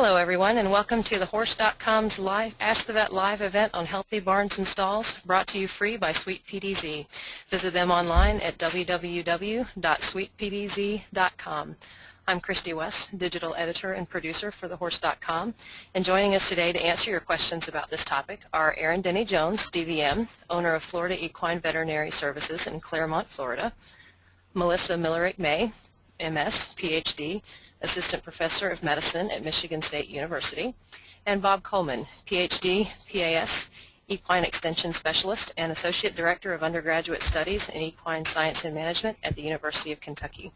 Hello everyone and welcome to the Horse.com's live Ask the Vet live event on healthy barns and stalls brought to you free by Sweet PDZ. Visit them online at www.sweetpdz.com. I'm Christy West, digital editor and producer for thehorse.com, and joining us today to answer your questions about this topic are Aaron Denny Jones, DVM, owner of Florida Equine Veterinary Services in Clermont, Florida, Melissa Millerick May, MS, PhD, Assistant Professor of Medicine at Michigan State University, and Bob Coleman, PhD, PAS, Equine Extension Specialist and Associate Director of Undergraduate Studies in Equine Science and Management at the University of Kentucky.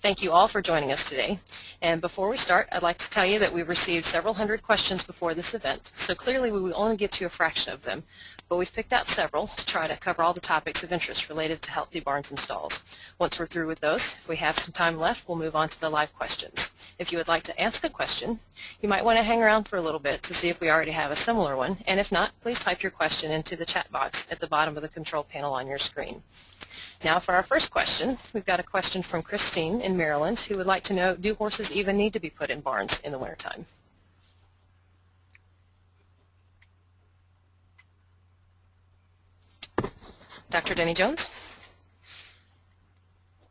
Thank you all for joining us today. And before we start, I'd like to tell you that we received several hundred questions before this event, so clearly we will only get to a fraction of them but we've picked out several to try to cover all the topics of interest related to healthy barns and stalls. Once we're through with those, if we have some time left, we'll move on to the live questions. If you would like to ask a question, you might want to hang around for a little bit to see if we already have a similar one, and if not, please type your question into the chat box at the bottom of the control panel on your screen. Now for our first question, we've got a question from Christine in Maryland who would like to know, do horses even need to be put in barns in the wintertime? Dr. Denny Jones?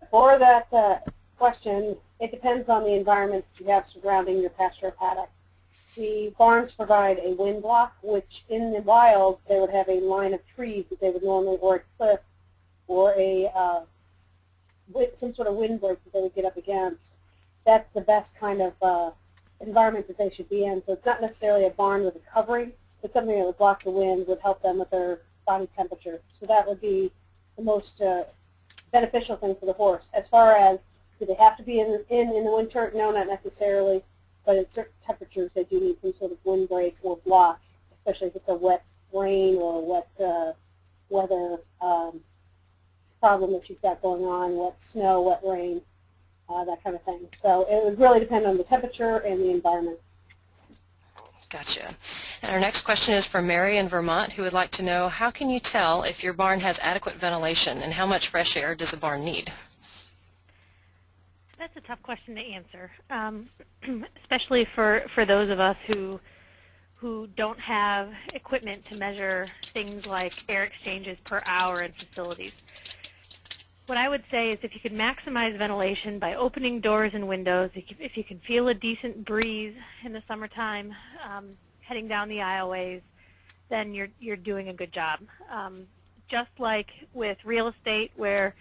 For that uh, question, it depends on the environment you have surrounding your pasture paddock. The barns provide a wind block, which in the wild they would have a line of trees that they would normally, or a cliff, or a uh, with some sort of windbreak that they would get up against. That's the best kind of uh, environment that they should be in. So it's not necessarily a barn with a covering, but something that would block the wind would help them with their body temperature. So that would be the most uh, beneficial thing for the horse. As far as do they have to be in, in in the winter? No, not necessarily. But at certain temperatures, they do need some sort of windbreak or block, especially if it's a wet rain or wet uh, weather um, problem that you've got going on, wet snow, wet rain, uh, that kind of thing. So it would really depend on the temperature and the environment. Gotcha. And our next question is from Mary in Vermont who would like to know how can you tell if your barn has adequate ventilation and how much fresh air does a barn need? That's a tough question to answer, um, especially for, for those of us who who don't have equipment to measure things like air exchanges per hour in facilities. What I would say is if you can maximize ventilation by opening doors and windows, if you can feel a decent breeze in the summertime um, heading down the aisleways, then you're, you're doing a good job. Um, just like with real estate where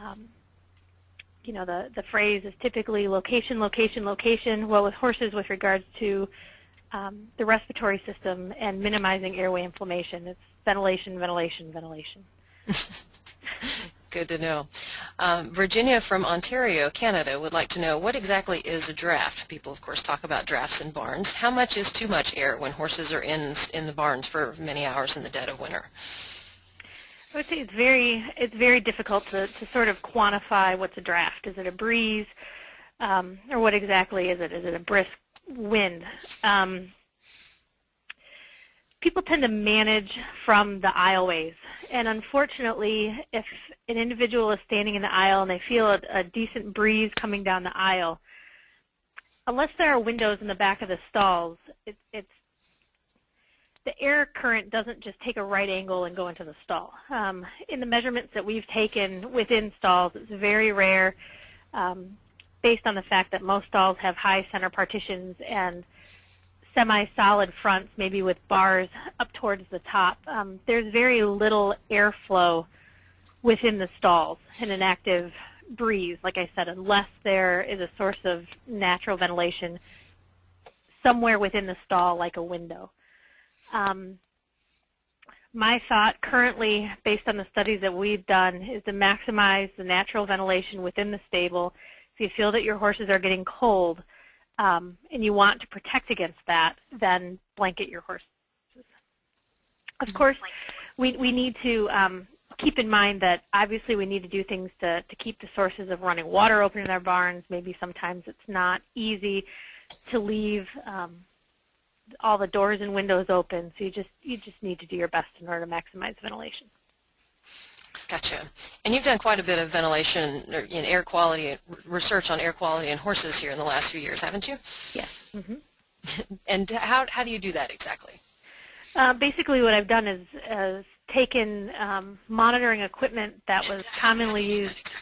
um, you know, the, the phrase is typically location, location, location. Well, with horses with regards to um, the respiratory system and minimizing airway inflammation, it's ventilation, ventilation, ventilation. Good to know. Um, Virginia from Ontario, Canada would like to know what exactly is a draft. People, of course, talk about drafts in barns. How much is too much air when horses are in in the barns for many hours in the dead of winter? I would say it's very it's very difficult to, to sort of quantify what's a draft. Is it a breeze, um, or what exactly is it? Is it a brisk wind? Um, people tend to manage from the aisleways. And unfortunately, if an individual is standing in the aisle and they feel a, a, decent breeze coming down the aisle, unless there are windows in the back of the stalls, it, it's the air current doesn't just take a right angle and go into the stall. Um, in the measurements that we've taken within stalls, it's very rare um, based on the fact that most stalls have high center partitions and semi-solid fronts, maybe with bars up towards the top, um, there's very little airflow within the stalls in an active breeze, like I said, unless there is a source of natural ventilation somewhere within the stall, like a window. Um, my thought currently, based on the studies that we've done, is to maximize the natural ventilation within the stable. If you feel that your horses are getting cold, um, and you want to protect against that, then blanket your horses. Of mm-hmm. course, we, we need to um, keep in mind that obviously we need to do things to, to keep the sources of running water open in our barns. Maybe sometimes it's not easy to leave um, all the doors and windows open, so you just, you just need to do your best in order to maximize ventilation. Gotcha. And you've done quite a bit of ventilation in air quality research on air quality in horses here in the last few years, haven't you? Yes. Mm -hmm. And how, how do you do that exactly? Uh, basically what I've done is, is taken um, monitoring equipment that was commonly used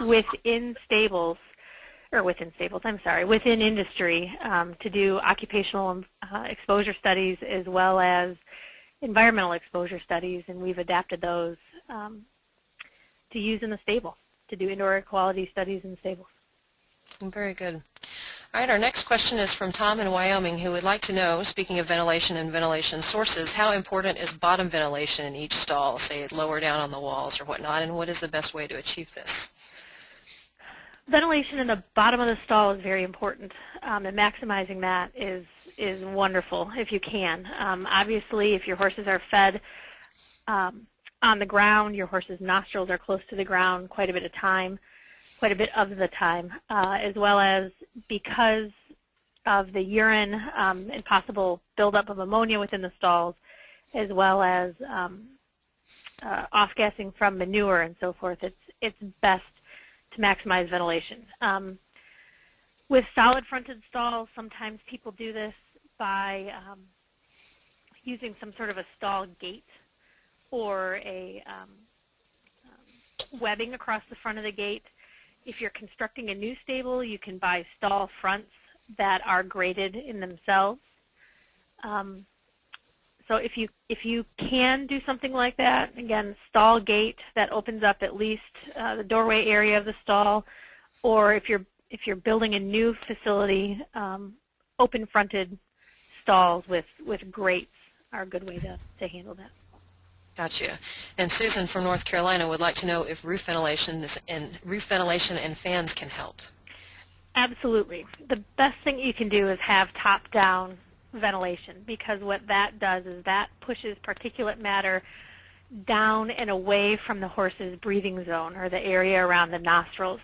within stables, or within stables, I'm sorry, within industry um, to do occupational uh, exposure studies as well as environmental exposure studies, and we've adapted those um, to use in the stable, to do indoor air quality studies in the stables. Very good. All right, our next question is from Tom in Wyoming who would like to know, speaking of ventilation and ventilation sources, how important is bottom ventilation in each stall, say lower down on the walls or whatnot, and what is the best way to achieve this? Ventilation in the bottom of the stall is very important, um, and maximizing that is is wonderful if you can. Um, obviously, if your horses are fed um, on the ground, your horse's nostrils are close to the ground quite a bit of time, quite a bit of the time, uh, as well as because of the urine um, and possible buildup of ammonia within the stalls, as well as um, uh, off-gassing from manure and so forth. It's it's best to maximize ventilation. Um, with solid-fronted stalls, sometimes people do this by um, using some sort of a stall gate or a um, um, webbing across the front of the gate. If you're constructing a new stable, you can buy stall fronts that are graded in themselves. Um, so if you if you can do something like that, again, stall gate that opens up at least uh, the doorway area of the stall, or if you're if you're building a new facility, um, open-fronted stalls with with grates are a good way to to handle that. Gotcha. And Susan from North Carolina would like to know if roof ventilation and roof ventilation and fans can help. Absolutely. The best thing you can do is have top-down ventilation because what that does is that pushes particulate matter down and away from the horse's breathing zone or the area around the nostrils.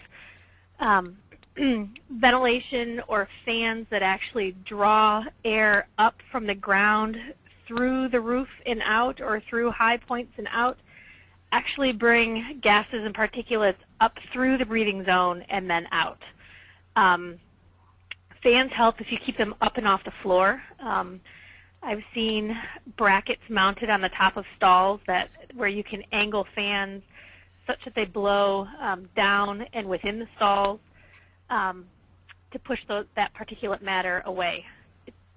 Um, ventilation or fans that actually draw air up from the ground through the roof and out or through high points and out actually bring gases and particulates up through the breathing zone and then out. Um, fans help if you keep them up and off the floor. Um, I've seen brackets mounted on the top of stalls that where you can angle fans such that they blow um, down and within the stalls um, to push the, that particulate matter away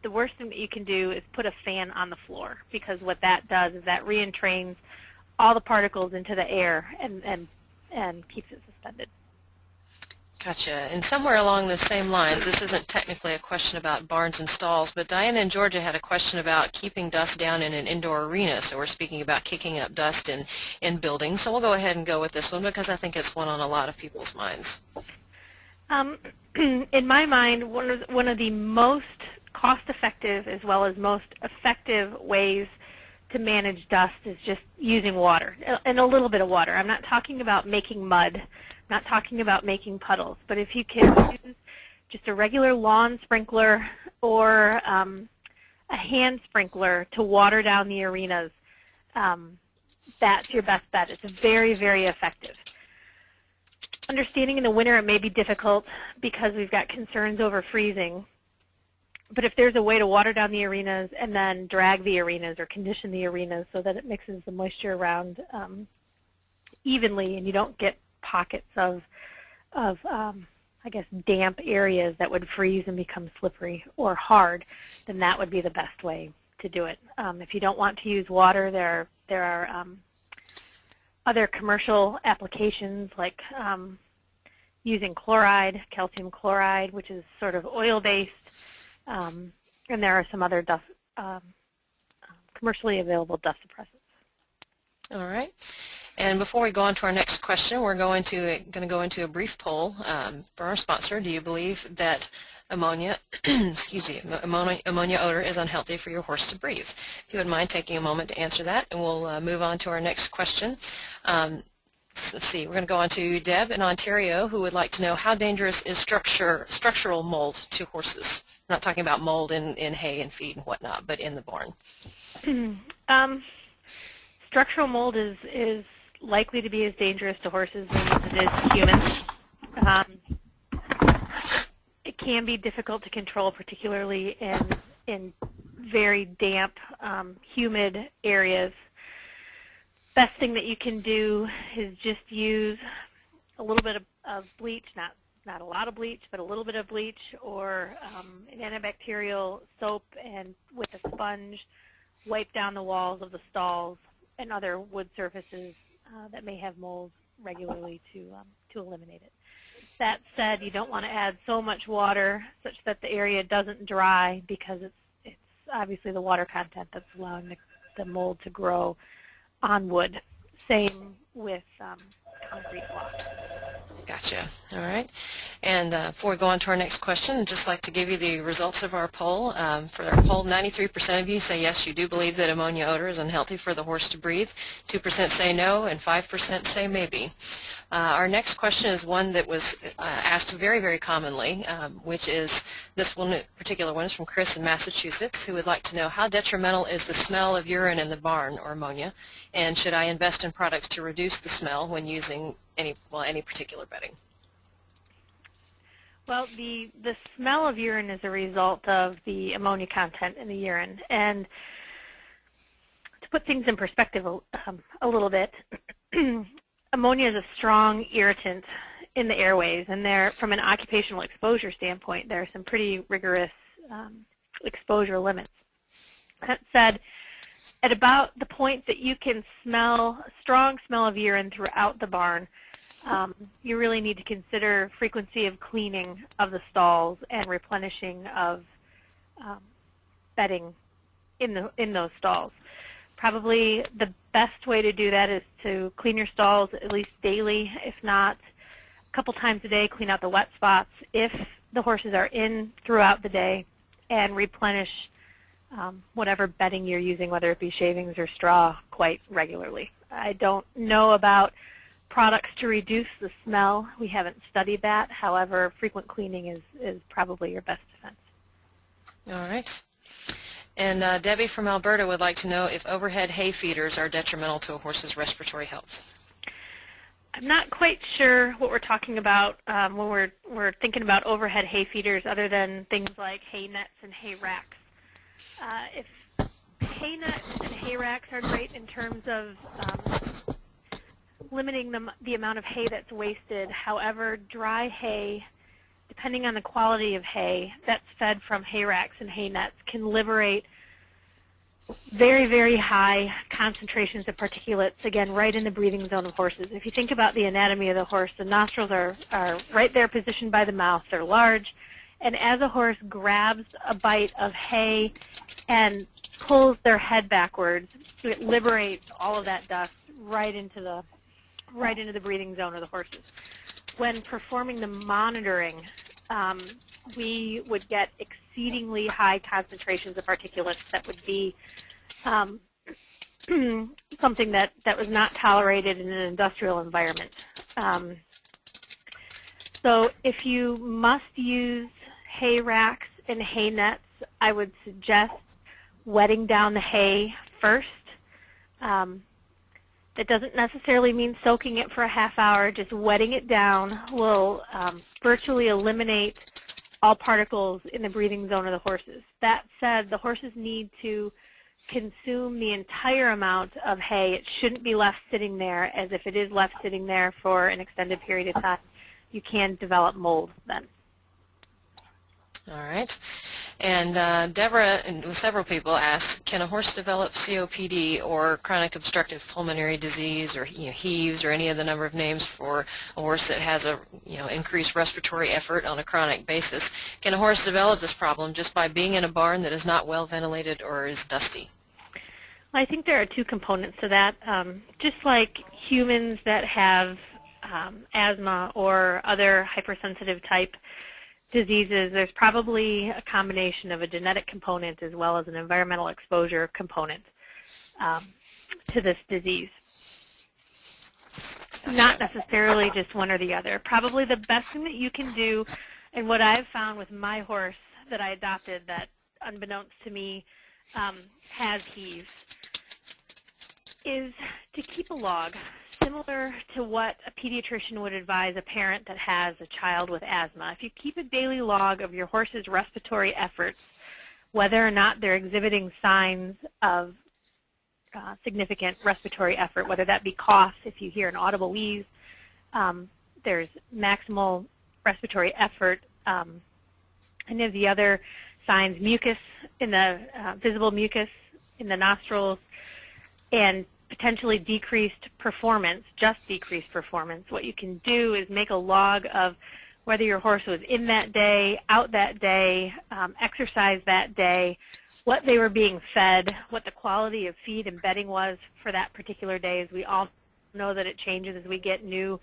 the worst thing that you can do is put a fan on the floor because what that does is that reentrains all the particles into the air and, and, and keeps it suspended. Gotcha. And somewhere along the same lines, this isn't technically a question about barns and stalls, but Diana in Georgia had a question about keeping dust down in an indoor arena. So we're speaking about kicking up dust in, in buildings. So we'll go ahead and go with this one because I think it's one on a lot of people's minds. Um, in my mind, one of, one of the most cost-effective as well as most effective ways to manage dust is just using water and a little bit of water. I'm not talking about making mud. I'm not talking about making puddles. But if you can use just a regular lawn sprinkler or um, a hand sprinkler to water down the arenas, um, that's your best bet. It's very, very effective. Understanding in the winter it may be difficult because we've got concerns over freezing but if there's a way to water down the arenas and then drag the arenas or condition the arenas so that it mixes the moisture around um, evenly and you don't get pockets of, of um, I guess, damp areas that would freeze and become slippery or hard, then that would be the best way to do it. Um, if you don't want to use water, there are, there are um, other commercial applications like um, using chloride, calcium chloride, which is sort of oil-based, um, and there are some other dust, um, commercially available dust suppressants. All right. And before we go on to our next question, we're going to going to go into a brief poll um, our sponsor. Do you believe that ammonia, excuse me, ammonia, ammonia odor is unhealthy for your horse to breathe? If you would mind taking a moment to answer that, and we'll uh, move on to our next question. Um, let's see, we're going to go on to Deb in Ontario, who would like to know how dangerous is structure, structural mold to horses? I'm not talking about mold in, in hay and feed and whatnot, but in the barn. um, structural mold is, is likely to be as dangerous to horses as it is to humans. Um, it can be difficult to control, particularly in, in very damp, um, humid areas. Best thing that you can do is just use a little bit of, of bleach, not not a lot of bleach, but a little bit of bleach or um, an antibacterial soap and with a sponge, wipe down the walls of the stalls and other wood surfaces uh, that may have mold regularly to, um, to eliminate it. That said, you don't want to add so much water such that the area doesn't dry because it's, it's obviously the water content that's allowing the, the mold to grow on wood. Same with um, concrete blocks. Gotcha. All right. And uh, before we go on to our next question, I'd just like to give you the results of our poll. Um, for our poll, 93% of you say yes, you do believe that ammonia odor is unhealthy for the horse to breathe. 2% say no, and 5% say maybe. Uh, our next question is one that was uh, asked very, very commonly, um, which is this one particular one is from Chris in Massachusetts, who would like to know how detrimental is the smell of urine in the barn or ammonia, and should I invest in products to reduce the smell when using any well any particular bedding? Well, the the smell of urine is a result of the ammonia content in the urine, and to put things in perspective um, a little bit, ammonia is a strong irritant in the airways, and there, from an occupational exposure standpoint, there are some pretty rigorous um, exposure limits. That said, at about the point that you can smell a strong smell of urine throughout the barn, um, you really need to consider frequency of cleaning of the stalls and replenishing of um, bedding in the in those stalls. Probably the best way to do that is to clean your stalls at least daily, if not a couple times a day, clean out the wet spots if the horses are in throughout the day, and replenish um, whatever bedding you're using, whether it be shavings or straw, quite regularly. I don't know about products to reduce the smell. We haven't studied that. However, frequent cleaning is, is probably your best defense. All right. And uh, Debbie from Alberta would like to know if overhead hay feeders are detrimental to a horse's respiratory health. I'm not quite sure what we're talking about um, when we're, we're thinking about overhead hay feeders other than things like hay nets and hay racks. Uh, if hay nets and hay racks are great in terms of um, limiting the, the amount of hay that's wasted. However, dry hay, depending on the quality of hay that's fed from hay racks and hay nets, can liberate very, very high concentrations of particulates, again, right in the breathing zone of horses. If you think about the anatomy of the horse, the nostrils are, are right there positioned by the mouth. They're large. And as a horse grabs a bite of hay and pulls their head backwards, it liberates all of that dust right into the right into the breathing zone of the horses. When performing the monitoring, um, we would get exceedingly high concentrations of particulates that would be um, something that, that was not tolerated in an industrial environment. Um, so if you must use hay racks and hay nets, I would suggest wetting down the hay first. Um, that doesn't necessarily mean soaking it for a half hour. Just wetting it down will um, virtually eliminate all particles in the breathing zone of the horses. That said, the horses need to consume the entire amount of hay. It shouldn't be left sitting there, as if it is left sitting there for an extended period of time, you can develop mold then. All right. And uh, Deborah and several people asked, can a horse develop COPD or chronic obstructive pulmonary disease or you know, HEAVES or any of the number of names for a horse that has a you know increased respiratory effort on a chronic basis? Can a horse develop this problem just by being in a barn that is not well ventilated or is dusty? I think there are two components to that. Um, just like humans that have um, asthma or other hypersensitive type diseases, there's probably a combination of a genetic component as well as an environmental exposure component um, to this disease. Not necessarily just one or the other. Probably the best thing that you can do, and what I've found with my horse that I adopted that unbeknownst to me um, has HEAVES, is to keep a log similar to what a pediatrician would advise a parent that has a child with asthma. If you keep a daily log of your horse's respiratory efforts, whether or not they're exhibiting signs of uh, significant respiratory effort, whether that be cough, if you hear an audible wheeze, um, there's maximal respiratory effort, um, any of the other signs, mucus in the uh, visible mucus in the nostrils, and potentially decreased performance, just decreased performance. What you can do is make a log of whether your horse was in that day, out that day, um, exercise that day, what they were being fed, what the quality of feed and bedding was for that particular day. As we all know that it changes as we get new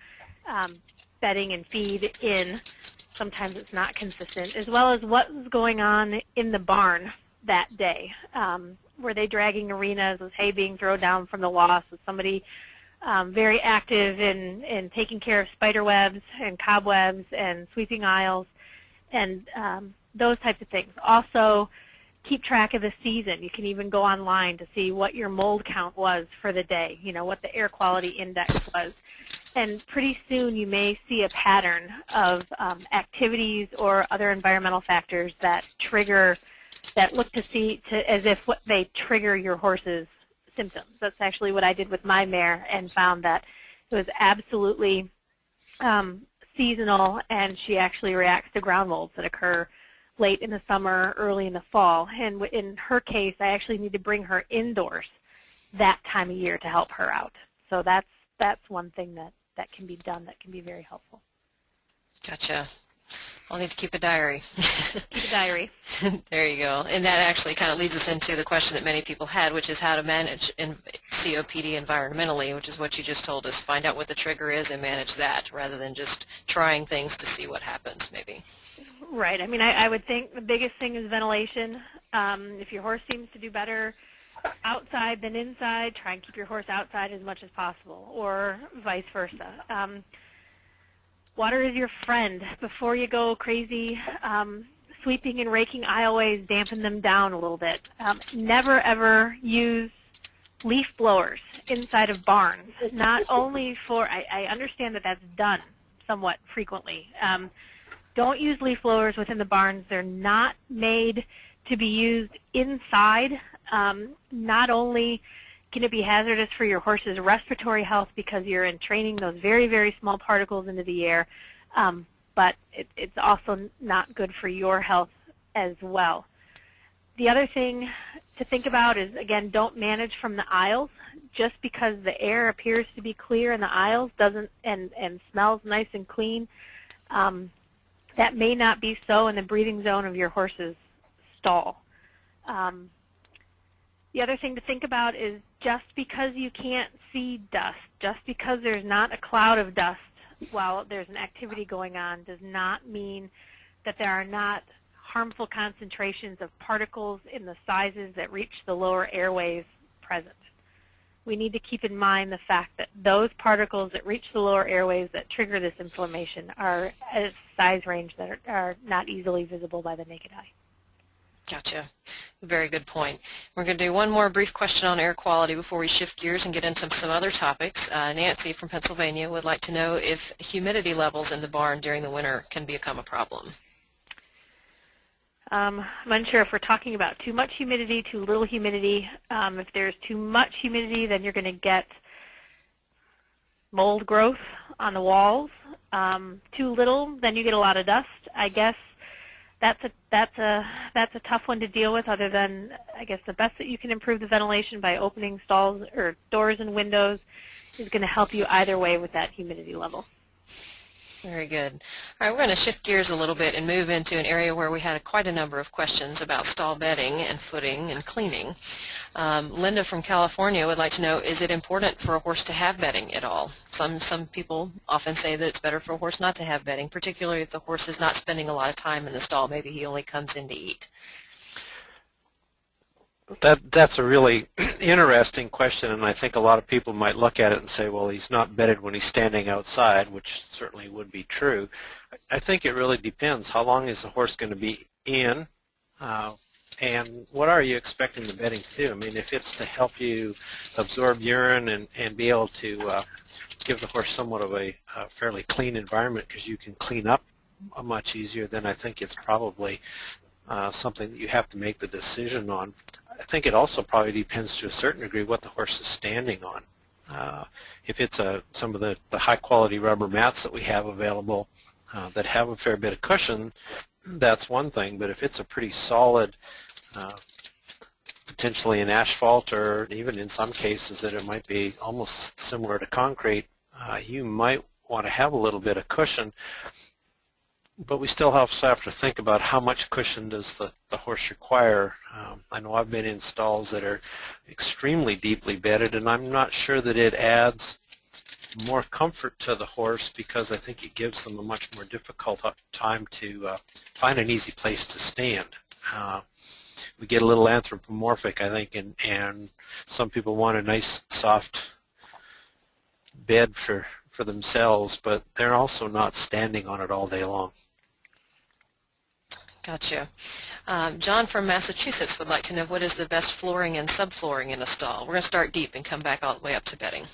um, bedding and feed in. Sometimes it's not consistent, as well as what was going on in the barn that day. Um, were they dragging arenas? Was hay being thrown down from the loss? Was somebody um, very active in, in taking care of spider webs and cobwebs and sweeping aisles and um, those types of things. Also, keep track of the season. You can even go online to see what your mold count was for the day, you know, what the air quality index was. And pretty soon you may see a pattern of um, activities or other environmental factors that trigger, that look to see to, as if what they trigger your horse's symptoms. That's actually what I did with my mare and found that it was absolutely um, seasonal and she actually reacts to ground molds that occur late in the summer, early in the fall. And in her case, I actually need to bring her indoors that time of year to help her out. So that's that's one thing that, that can be done that can be very helpful. Gotcha. I'll need to keep a diary. keep a diary. there you go. And that actually kind of leads us into the question that many people had, which is how to manage in COPD environmentally, which is what you just told us. Find out what the trigger is and manage that rather than just trying things to see what happens, maybe. Right. I mean, I, I would think the biggest thing is ventilation. Um, if your horse seems to do better outside than inside, try and keep your horse outside as much as possible, or vice versa. Um, water is your friend. Before you go crazy um, sweeping and raking aisleways, dampen them down a little bit. Um, never, ever use leaf blowers inside of barns. Not only for, I, I understand that that's done somewhat frequently. Um, don't use leaf blowers within the barns. They're not made to be used inside. Um, not only can it be hazardous for your horse's respiratory health because you're entraining those very, very small particles into the air, um, but it, it's also not good for your health as well. The other thing to think about is, again, don't manage from the aisles. Just because the air appears to be clear in the aisles doesn't and, and smells nice and clean, um, that may not be so in the breathing zone of your horse's stall. Um, the other thing to think about is just because you can't see dust, just because there's not a cloud of dust while there's an activity going on does not mean that there are not harmful concentrations of particles in the sizes that reach the lower airways present we need to keep in mind the fact that those particles that reach the lower airways that trigger this inflammation are at a size range that are, are not easily visible by the naked eye. Gotcha. Very good point. We're going to do one more brief question on air quality before we shift gears and get into some other topics. Uh, Nancy from Pennsylvania would like to know if humidity levels in the barn during the winter can become a problem. Um, I'm unsure if we're talking about too much humidity, too little humidity. Um, if there's too much humidity, then you're going to get mold growth on the walls. Um, too little, then you get a lot of dust. I guess that's a that's a that's a tough one to deal with. Other than I guess the best that you can improve the ventilation by opening stalls or doors and windows is going to help you either way with that humidity level. Very good. All right, we're going to shift gears a little bit and move into an area where we had quite a number of questions about stall bedding and footing and cleaning. Um, Linda from California would like to know, is it important for a horse to have bedding at all? Some, some people often say that it's better for a horse not to have bedding, particularly if the horse is not spending a lot of time in the stall. Maybe he only comes in to eat. That that's a really interesting question, and I think a lot of people might look at it and say, "Well, he's not bedded when he's standing outside," which certainly would be true. I think it really depends. How long is the horse going to be in, uh, and what are you expecting the bedding to do? I mean, if it's to help you absorb urine and, and be able to uh, give the horse somewhat of a, a fairly clean environment because you can clean up much easier, then I think it's probably uh, something that you have to make the decision on. I think it also probably depends to a certain degree what the horse is standing on. Uh, if it's a, some of the, the high quality rubber mats that we have available uh, that have a fair bit of cushion, that's one thing. But if it's a pretty solid, uh, potentially an asphalt or even in some cases that it might be almost similar to concrete, uh, you might want to have a little bit of cushion but we still also have to think about how much cushion does the, the horse require. Um, I know I've been in stalls that are extremely deeply bedded, and I'm not sure that it adds more comfort to the horse because I think it gives them a much more difficult time to uh, find an easy place to stand. Uh, we get a little anthropomorphic, I think, and, and some people want a nice, soft bed for, for themselves, but they're also not standing on it all day long. Gotcha. Um, John from Massachusetts would like to know what is the best flooring and subflooring in a stall. We're going to start deep and come back all the way up to bedding.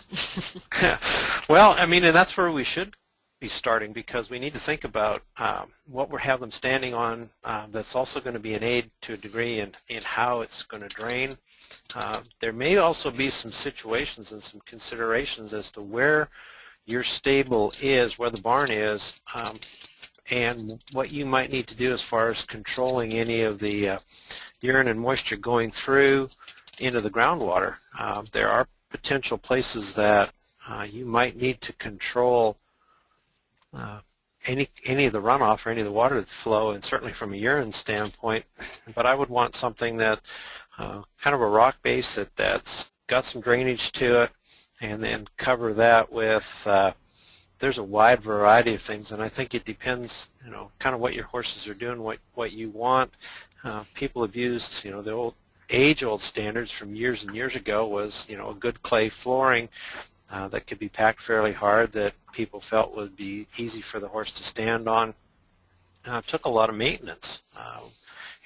well, I mean, and that's where we should be starting because we need to think about um, what we have them standing on uh, that's also going to be an aid to a degree in, in how it's going to drain. Uh, there may also be some situations and some considerations as to where your stable is, where the barn is, um, and what you might need to do as far as controlling any of the uh, urine and moisture going through into the groundwater. Uh, there are potential places that uh, you might need to control uh, any any of the runoff or any of the water flow, and certainly from a urine standpoint. But I would want something that uh, kind of a rock base that that's got some drainage to it, and then cover that with uh, there's a wide variety of things, and I think it depends, you know, kind of what your horses are doing, what what you want. Uh, people have used, you know, the old age-old standards from years and years ago was, you know, a good clay flooring uh, that could be packed fairly hard that people felt would be easy for the horse to stand on. Uh, took a lot of maintenance. Uh,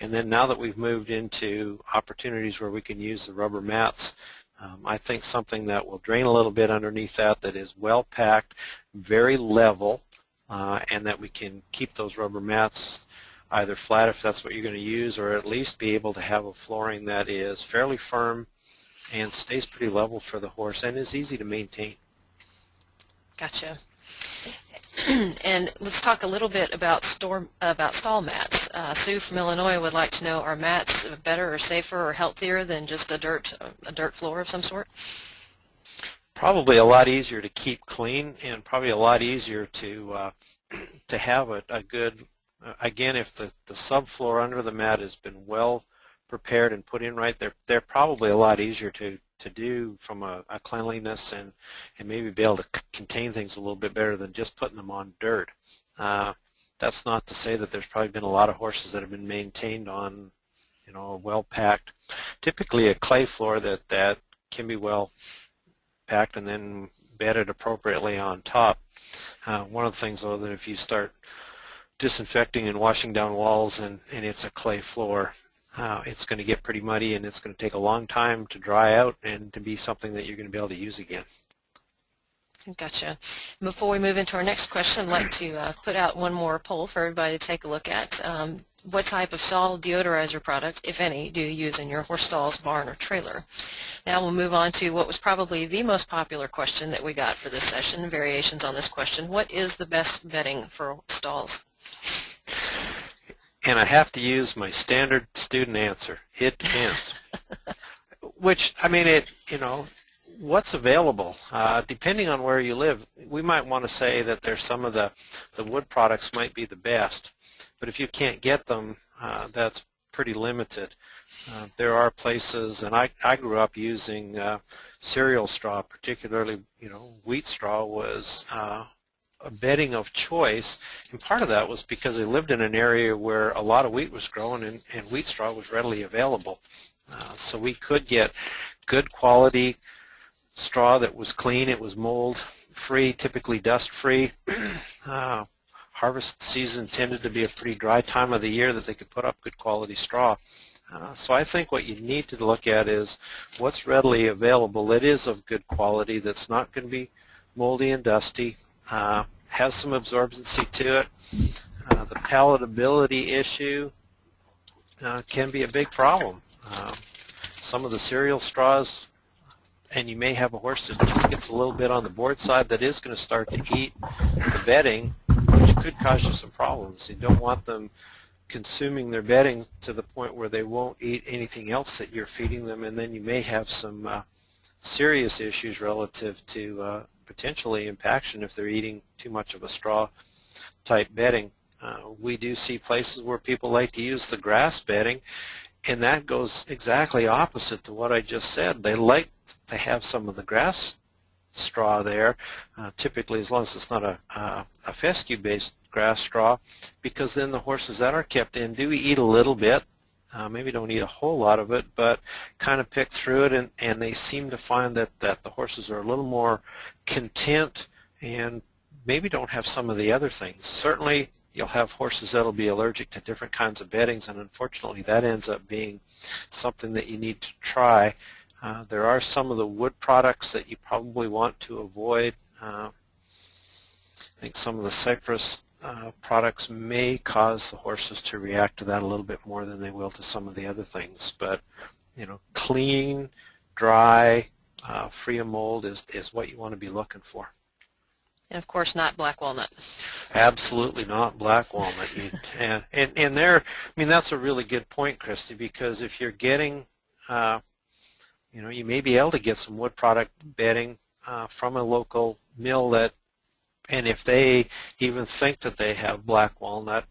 and then now that we've moved into opportunities where we can use the rubber mats, um, I think something that will drain a little bit underneath that that is well packed, very level, uh, and that we can keep those rubber mats either flat if that's what you're going to use or at least be able to have a flooring that is fairly firm and stays pretty level for the horse and is easy to maintain. Gotcha. and let's talk a little bit about store about stall mats. Uh, Sue from Illinois would like to know: Are mats better or safer or healthier than just a dirt a dirt floor of some sort? Probably a lot easier to keep clean, and probably a lot easier to uh, to have a, a good. Uh, again, if the the subfloor under the mat has been well prepared and put in right, they're they're probably a lot easier to to do from a, a cleanliness and, and maybe be able to contain things a little bit better than just putting them on dirt. Uh, that's not to say that there's probably been a lot of horses that have been maintained on, you know, well-packed, typically a clay floor that, that can be well packed and then bedded appropriately on top. Uh, one of the things, though, that if you start disinfecting and washing down walls and, and it's a clay floor, uh, it's going to get pretty muddy and it's going to take a long time to dry out and to be something that you're going to be able to use again. Gotcha. Before we move into our next question, I'd like to uh, put out one more poll for everybody to take a look at. Um, what type of stall deodorizer product, if any, do you use in your horse stalls, barn, or trailer? Now we'll move on to what was probably the most popular question that we got for this session, variations on this question. What is the best bedding for stalls? And I have to use my standard student answer. It depends. Which, I mean, it, you know, what's available, uh, depending on where you live, we might want to say that there's some of the, the wood products might be the best. But if you can't get them, uh, that's pretty limited. Uh, there are places, and I, I grew up using uh, cereal straw, particularly, you know, wheat straw was uh, bedding of choice, and part of that was because they lived in an area where a lot of wheat was grown and, and wheat straw was readily available. Uh, so we could get good quality straw that was clean, it was mold free, typically dust free. uh, harvest season tended to be a pretty dry time of the year that they could put up good quality straw. Uh, so I think what you need to look at is what's readily available that is of good quality, that's not going to be moldy and dusty, uh, has some absorbency to it. Uh, the palatability issue uh, can be a big problem. Um, some of the cereal straws, and you may have a horse that just gets a little bit on the bored side that is going to start to eat the bedding, which could cause you some problems. You don't want them consuming their bedding to the point where they won't eat anything else that you're feeding them, and then you may have some uh, serious issues relative to uh, potentially impaction if they're eating too much of a straw type bedding. Uh, we do see places where people like to use the grass bedding, and that goes exactly opposite to what I just said. They like to have some of the grass straw there, uh, typically as long as it's not a, a, a fescue-based grass straw because then the horses that are kept in do eat a little bit. Uh, maybe don't eat a whole lot of it, but kind of pick through it, and, and they seem to find that, that the horses are a little more content and maybe don't have some of the other things. Certainly, you'll have horses that'll be allergic to different kinds of beddings, and unfortunately, that ends up being something that you need to try. Uh, there are some of the wood products that you probably want to avoid. Uh, I think some of the cypress uh, products may cause the horses to react to that a little bit more than they will to some of the other things. But, you know, clean, dry, uh, free of mold is, is what you want to be looking for. And of course, not black walnut. Absolutely not black walnut. You, and, and, and there, I mean, that's a really good point, Christy, because if you're getting, uh, you know, you may be able to get some wood product bedding uh, from a local mill that and if they even think that they have black walnut,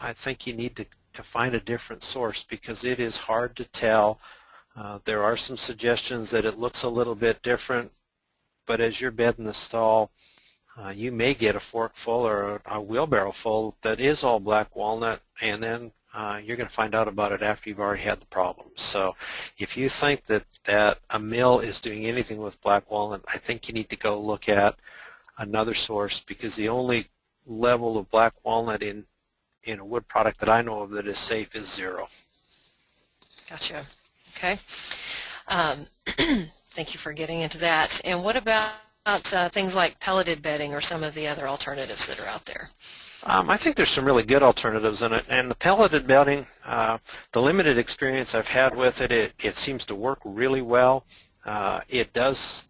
I think you need to, to find a different source because it is hard to tell. Uh, there are some suggestions that it looks a little bit different, but as you're bedding the stall, uh, you may get a fork full or a, wheelbarrow full that is all black walnut, and then uh, you're going to find out about it after you've already had the problem. So if you think that, that a mill is doing anything with black walnut, I think you need to go look at another source because the only level of black walnut in in a wood product that I know of that is safe is zero. Gotcha. Okay. Um, thank you for getting into that. And what about uh, things like pelleted bedding or some of the other alternatives that are out there? Um, I think there's some really good alternatives in it, and the pelleted bedding, uh, the limited experience I've had with it, it, it seems to work really well. Uh, it does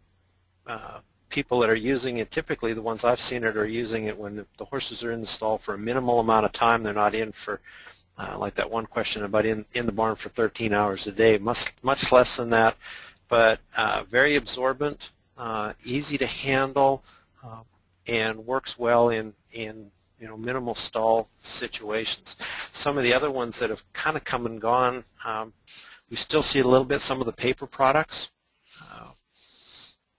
uh, people that are using it, typically the ones I've seen it are using it when the, the horses are in the stall for a minimal amount of time. They're not in for, uh, like that one question about in, in the barn for 13 hours a day, much, much less than that, but uh, very absorbent, uh, easy to handle, uh, and works well in, in you know, minimal stall situations. Some of the other ones that have kind of come and gone, um, we still see a little bit some of the paper products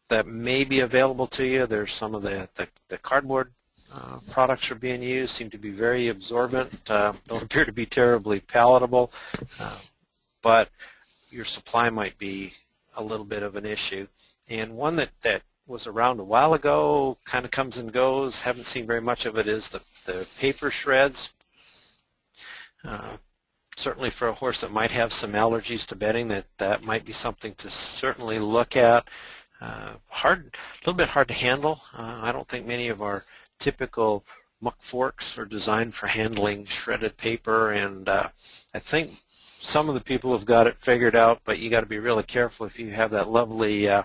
that may be available to you. There's some of the, the, the cardboard uh, products are being used, seem to be very absorbent, uh, don't appear to be terribly palatable, uh, but your supply might be a little bit of an issue. And one that, that was around a while ago, kind of comes and goes, haven't seen very much of it, is the, the paper shreds. Uh, certainly for a horse that might have some allergies to bedding, that, that might be something to certainly look at. Uh, hard, a little bit hard to handle. Uh, I don't think many of our typical muck forks are designed for handling shredded paper, and uh, I think some of the people have got it figured out, but you got to be really careful if you have that lovely uh,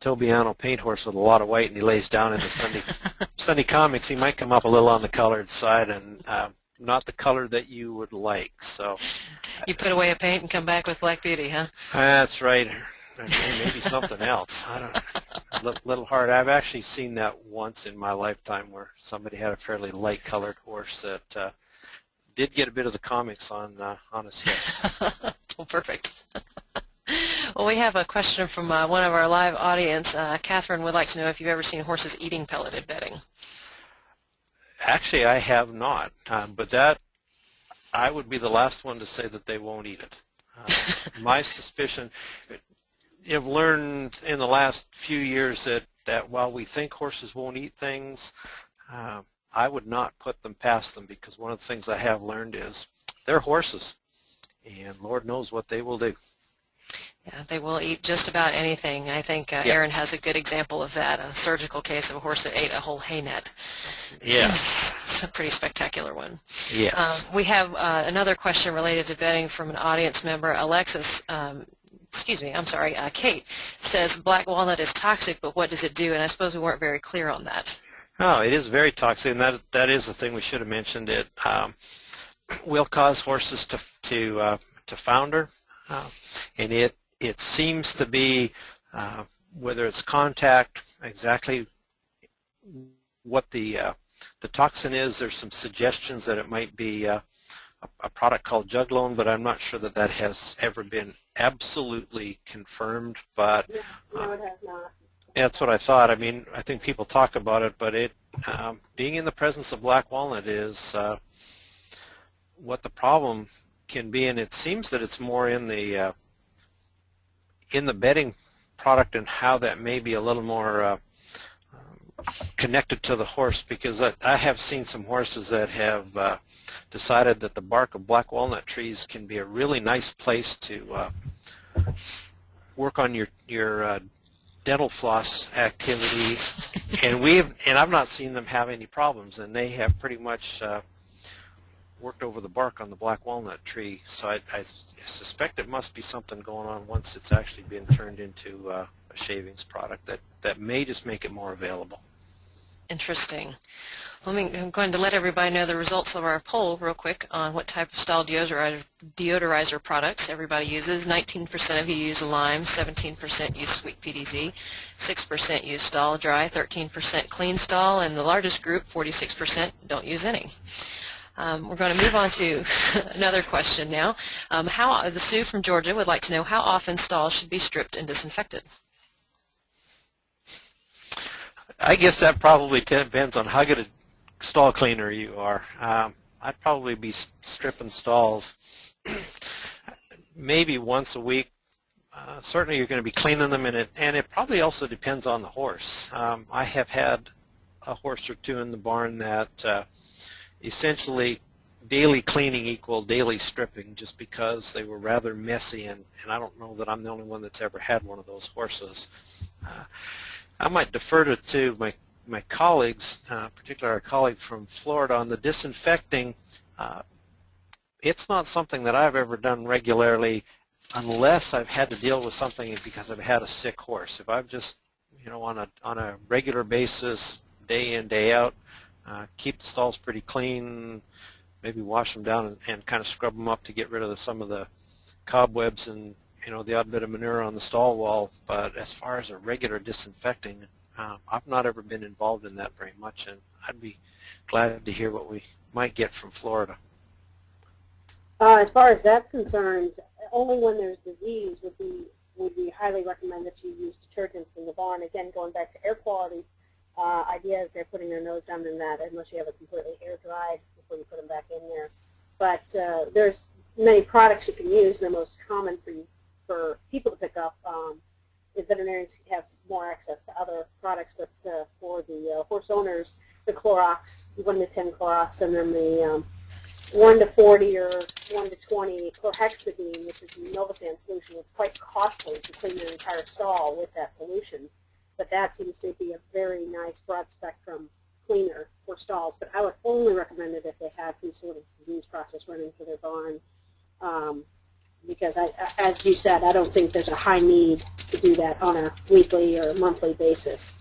Tobiano paint horse with a lot of white and he lays down in the Sunday Sunday comics, he might come up a little on the colored side and uh, not the color that you would like. So you put away a paint and come back with Black Beauty, huh? That's right maybe something else. I don't know. Little hard. I've actually seen that once in my lifetime where somebody had a fairly light colored horse that uh, did get a bit of the comics on uh, on his head. well, perfect. well, we have a question from uh, one of our live audience. Uh, Catherine would like to know if you've ever seen horses eating pelleted bedding. Actually, I have not, um, but that I would be the last one to say that they won't eat it. Uh, my suspicion, have learned in the last few years that, that while we think horses won't eat things, uh, I would not put them past them because one of the things I have learned is they're horses. and Lord knows what they will do. Yeah, they will eat just about anything. I think uh, Yeah. Aaron has a good example of that, a surgical case of a horse that ate a whole hay net. Yes, It's a pretty spectacular one. yes. Um, we have uh, another question related to bedding from an audience member, Alexis. Um, excuse me, I'm sorry, uh, Kate says black walnut is toxic, but what does it do? And I suppose we weren't very clear on that. Oh, it is very toxic, and that that is the thing we should have mentioned. It um, will cause horses to to uh, to founder, uh, and it it seems to be uh, whether it's contact exactly what the uh, the toxin is. There's some suggestions that it might be uh, a, a product called Juglone, but I'm not sure that that has ever been absolutely confirmed. But No, it has not. that's what I thought. I mean, I think people talk about it, but it um, being in the presence of black walnut is uh, what the problem can be, and it seems that it's more in the uh, in the bedding product and how that may be a little more uh, connected to the horse because I, I have seen some horses that have uh, decided that the bark of black walnut trees can be a really nice place to uh, work on your your uh, dental floss activity, and we and I've not seen them have any problems, and they have pretty much uh, worked over the bark on the black walnut tree. So I, I suspect it must be something going on once it's actually been turned into uh, a shavings product that that may just make it more available. Interesting. Let me, I'm going to let everybody know the results of our poll real quick on what type of stall deodorizer, deodorizer products everybody uses. 19% of you use lime, 17% use sweet PDZ, 6% use stall dry, 13% clean stall, and the largest group, 46%, don't use any. Um, we're going to move on to another question now. Um, how the Sue from Georgia would like to know how often stalls should be stripped and disinfected. I guess that probably depends on how good a stall cleaner you are. Um, I'd probably be stripping stalls maybe once a week. Uh, certainly you're going to be cleaning them, and it, and it probably also depends on the horse. Um, I have had a horse or two in the barn that uh, essentially daily cleaning equal daily stripping just because they were rather messy, and, and I don't know that I'm the only one that's ever had one of those horses. Uh, I might defer to, to my, my colleagues, uh, particularly our colleague from Florida, on the disinfecting. Uh, it's not something that I've ever done regularly unless I've had to deal with something because I've had a sick horse. If I've just, you know, on a, on a regular basis, day in, day out, uh, keep the stalls pretty clean, maybe wash them down and, and kind of scrub them up to get rid of the, some of the cobwebs and you know, the odd bit of manure on the stall wall, but as far as a regular disinfecting, um, I've not ever been involved in that very much, and I'd be glad to hear what we might get from Florida. Uh, as far as that's concerned, only when there's disease would be would we highly recommend that you use detergents in the barn. Again, going back to air quality, uh, idea is they're putting their nose down in that unless you have it completely air dried before you put them back in there. But uh, there's many products you can use. The most common for for people to pick up um, veterinarians have more access to other products, but uh, for the uh, horse owners, the Clorox, 1 to 10 Clorox, and then the um, 1 to 40 or 1 to 20 chlorhexidine, which is a Nolvasan solution. It's quite costly to clean your entire stall with that solution, but that seems to be a very nice broad spectrum cleaner for stalls. But I would only recommend it if they had some sort of disease process running through their barn, um, because I, as you said, I don't think there's a high need to do that on a weekly or monthly basis.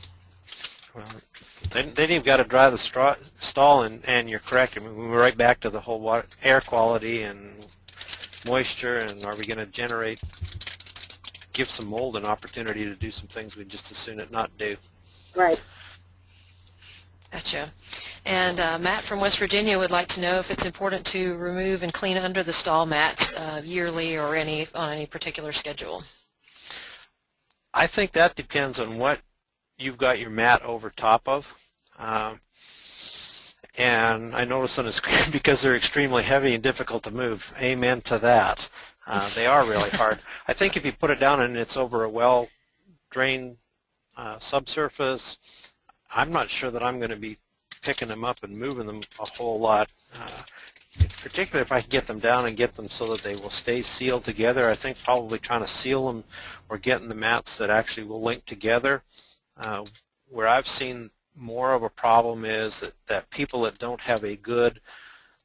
Well, then, then you've got to dry the straw, stall, and, and you're correct. I mean, we're right back to the whole water, air quality and moisture, and are we going to generate, give some mold an opportunity to do some things we'd just as soon it not do. Right. Gotcha. And uh, Matt from West Virginia would like to know if it's important to remove and clean under the stall mats uh, yearly or any on any particular schedule. I think that depends on what you've got your mat over top of. Um, and I notice on the screen because they're extremely heavy and difficult to move. Amen to that. Uh, they are really hard. I think if you put it down and it's over a well-drained uh, subsurface, I'm not sure that I'm going to be picking them up and moving them a whole lot. Uh, particularly if I can get them down and get them so that they will stay sealed together. I think probably trying to seal them or getting the mats that actually will link together. Uh, where I've seen more of a problem is that, that people that don't have a good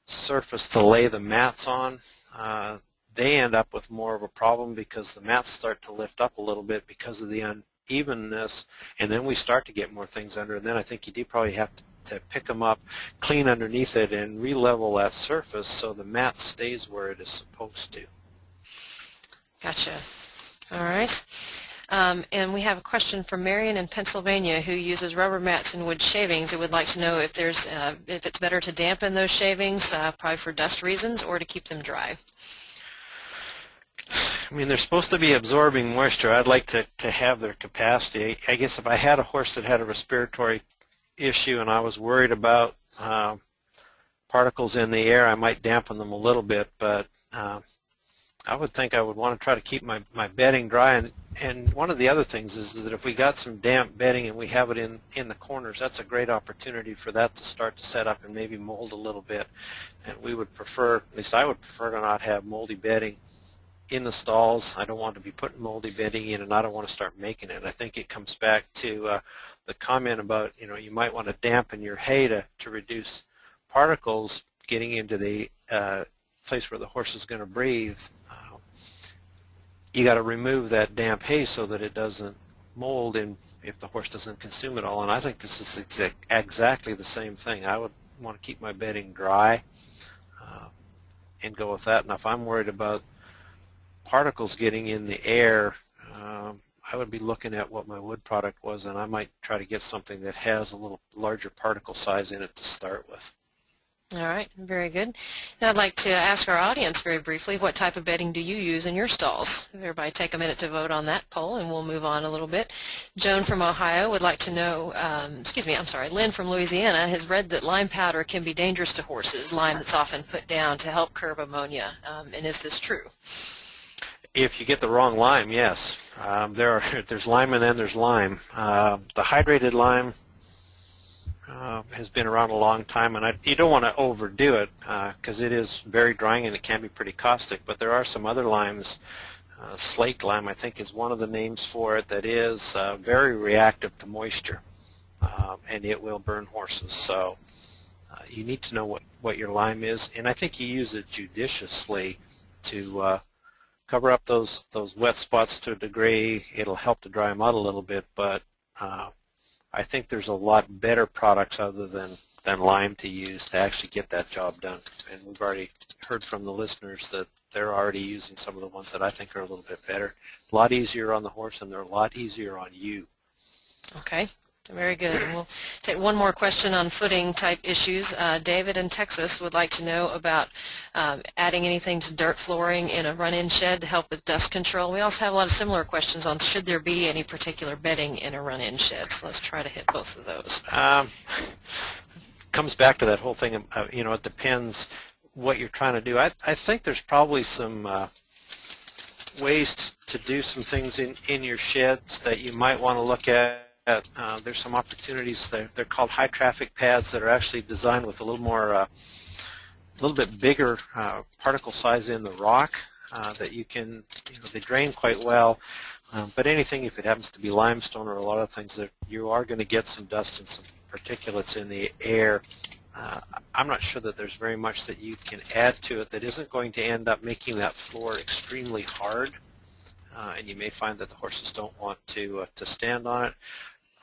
surface to lay the mats on, uh, they end up with more of a problem because the mats start to lift up a little bit because of the unevenness, and then we start to get more things under, and then I think you do probably have to, to pick them up, clean underneath it, and re-level that surface so the mat stays where it is supposed to. Gotcha. All right. Um, and we have a question from Marion in Pennsylvania who uses rubber mats and wood shavings and would like to know if there's uh, if it's better to dampen those shavings, uh, probably for dust reasons, or to keep them dry. I mean, they're supposed to be absorbing moisture. I'd like to, to have their capacity. I guess if I had a horse that had a respiratory issue and I was worried about uh, particles in the air, I might dampen them a little bit, but uh, I would think I would want to try to keep my, my bedding dry. And, and one of the other things is, is that if we got some damp bedding and we have it in, in the corners, that's a great opportunity for that to start to set up and maybe mold a little bit. And we would prefer, at least I would prefer to not have moldy bedding in the stalls. I don't want to be putting moldy bedding in and I don't want to start making it. I think it comes back to uh, the comment about, you know, you might want to dampen your hay to, to reduce particles getting into the uh, place where the horse is going to breathe you got to remove that damp hay so that it doesn't mold in if the horse doesn't consume it all. And I think this is exa exactly the same thing. I would want to keep my bedding dry uh, and go with that. And if I'm worried about particles getting in the air, um, I would be looking at what my wood product was, and I might try to get something that has a little larger particle size in it to start with. All right, very good. Now I'd like to ask our audience very briefly, what type of bedding do you use in your stalls? Everybody take a minute to vote on that poll and we'll move on a little bit. Joan from Ohio would like to know, um, excuse me, I'm sorry, Lynn from Louisiana has read that lime powder can be dangerous to horses, lime that's often put down to help curb ammonia. Um, and is this true? If you get the wrong lime, yes. Um, there are, there's lime and then there's lime. Uh, the hydrated lime uh, has been around a long time, and I, you don't want to overdo it because uh, it is very drying and it can be pretty caustic. But there are some other limes. Uh, slake lime, I think, is one of the names for it that is uh, very reactive to moisture, um, and it will burn horses. So uh, you need to know what, what your lime is, and I think you use it judiciously to cover up those those wet spots to a degree. It'll help to dry them out a little bit, but uh, I think there's a lot better products other than, than lime to use to actually get that job done. And we've already heard from the listeners that they're already using some of the ones that I think are a little bit better. A lot easier on the horse and they're a lot easier on you. Okay. Very good. And we'll take one more question on footing type issues. Uh, David in Texas would like to know about um, adding anything to dirt flooring in a run-in shed to help with dust control. We also have a lot of similar questions on should there be any particular bedding in a run-in shed. So let's try to hit both of those. Um, comes back to that whole thing. Of, uh, you know, it depends what you're trying to do. I, I think there's probably some uh, ways to do some things in, in your sheds that you might want to look at uh, there's some opportunities. They're, they're called high traffic pads that are actually designed with a little more, uh, a little bit bigger uh, particle size in the rock uh, that you can, you know, they drain quite well. Um, but anything, if it happens to be limestone or a lot of things, that you are going to get some dust and some particulates in the air. Uh, I'm not sure that there's very much that you can add to it that isn't going to end up making that floor extremely hard. Uh, and you may find that the horses don't want to uh, to stand on it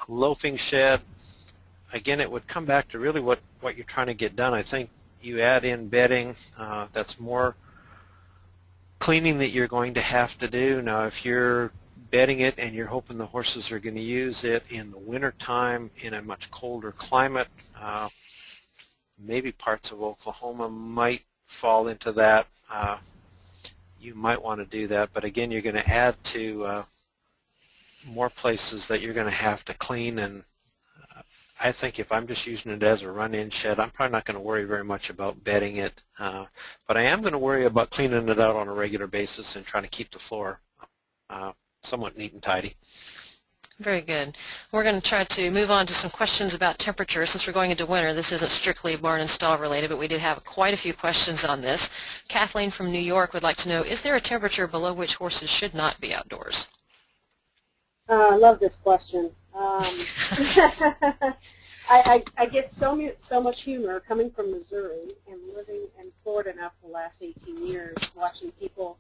a loafing shed, again, it would come back to really what, what you're trying to get done. I think you add in bedding. Uh, that's more cleaning that you're going to have to do. Now, if you're bedding it and you're hoping the horses are going to use it in the winter time in a much colder climate, uh, maybe parts of Oklahoma might fall into that. Uh, you might want to do that, but again, you're going to add to uh, more places that you're going to have to clean and uh, I think if I'm just using it as a run-in shed, I'm probably not going to worry very much about bedding it, uh, but I am going to worry about cleaning it out on a regular basis and trying to keep the floor uh, somewhat neat and tidy. Very good. We're going to try to move on to some questions about temperature. Since we're going into winter, this isn't strictly barn and stall related, but we did have quite a few questions on this. Kathleen from New York would like to know, is there a temperature below which horses should not be outdoors? Uh, I love this question. Um, I, I, I get so, mu- so much humor coming from Missouri and living in Florida now for the last 18 years, watching people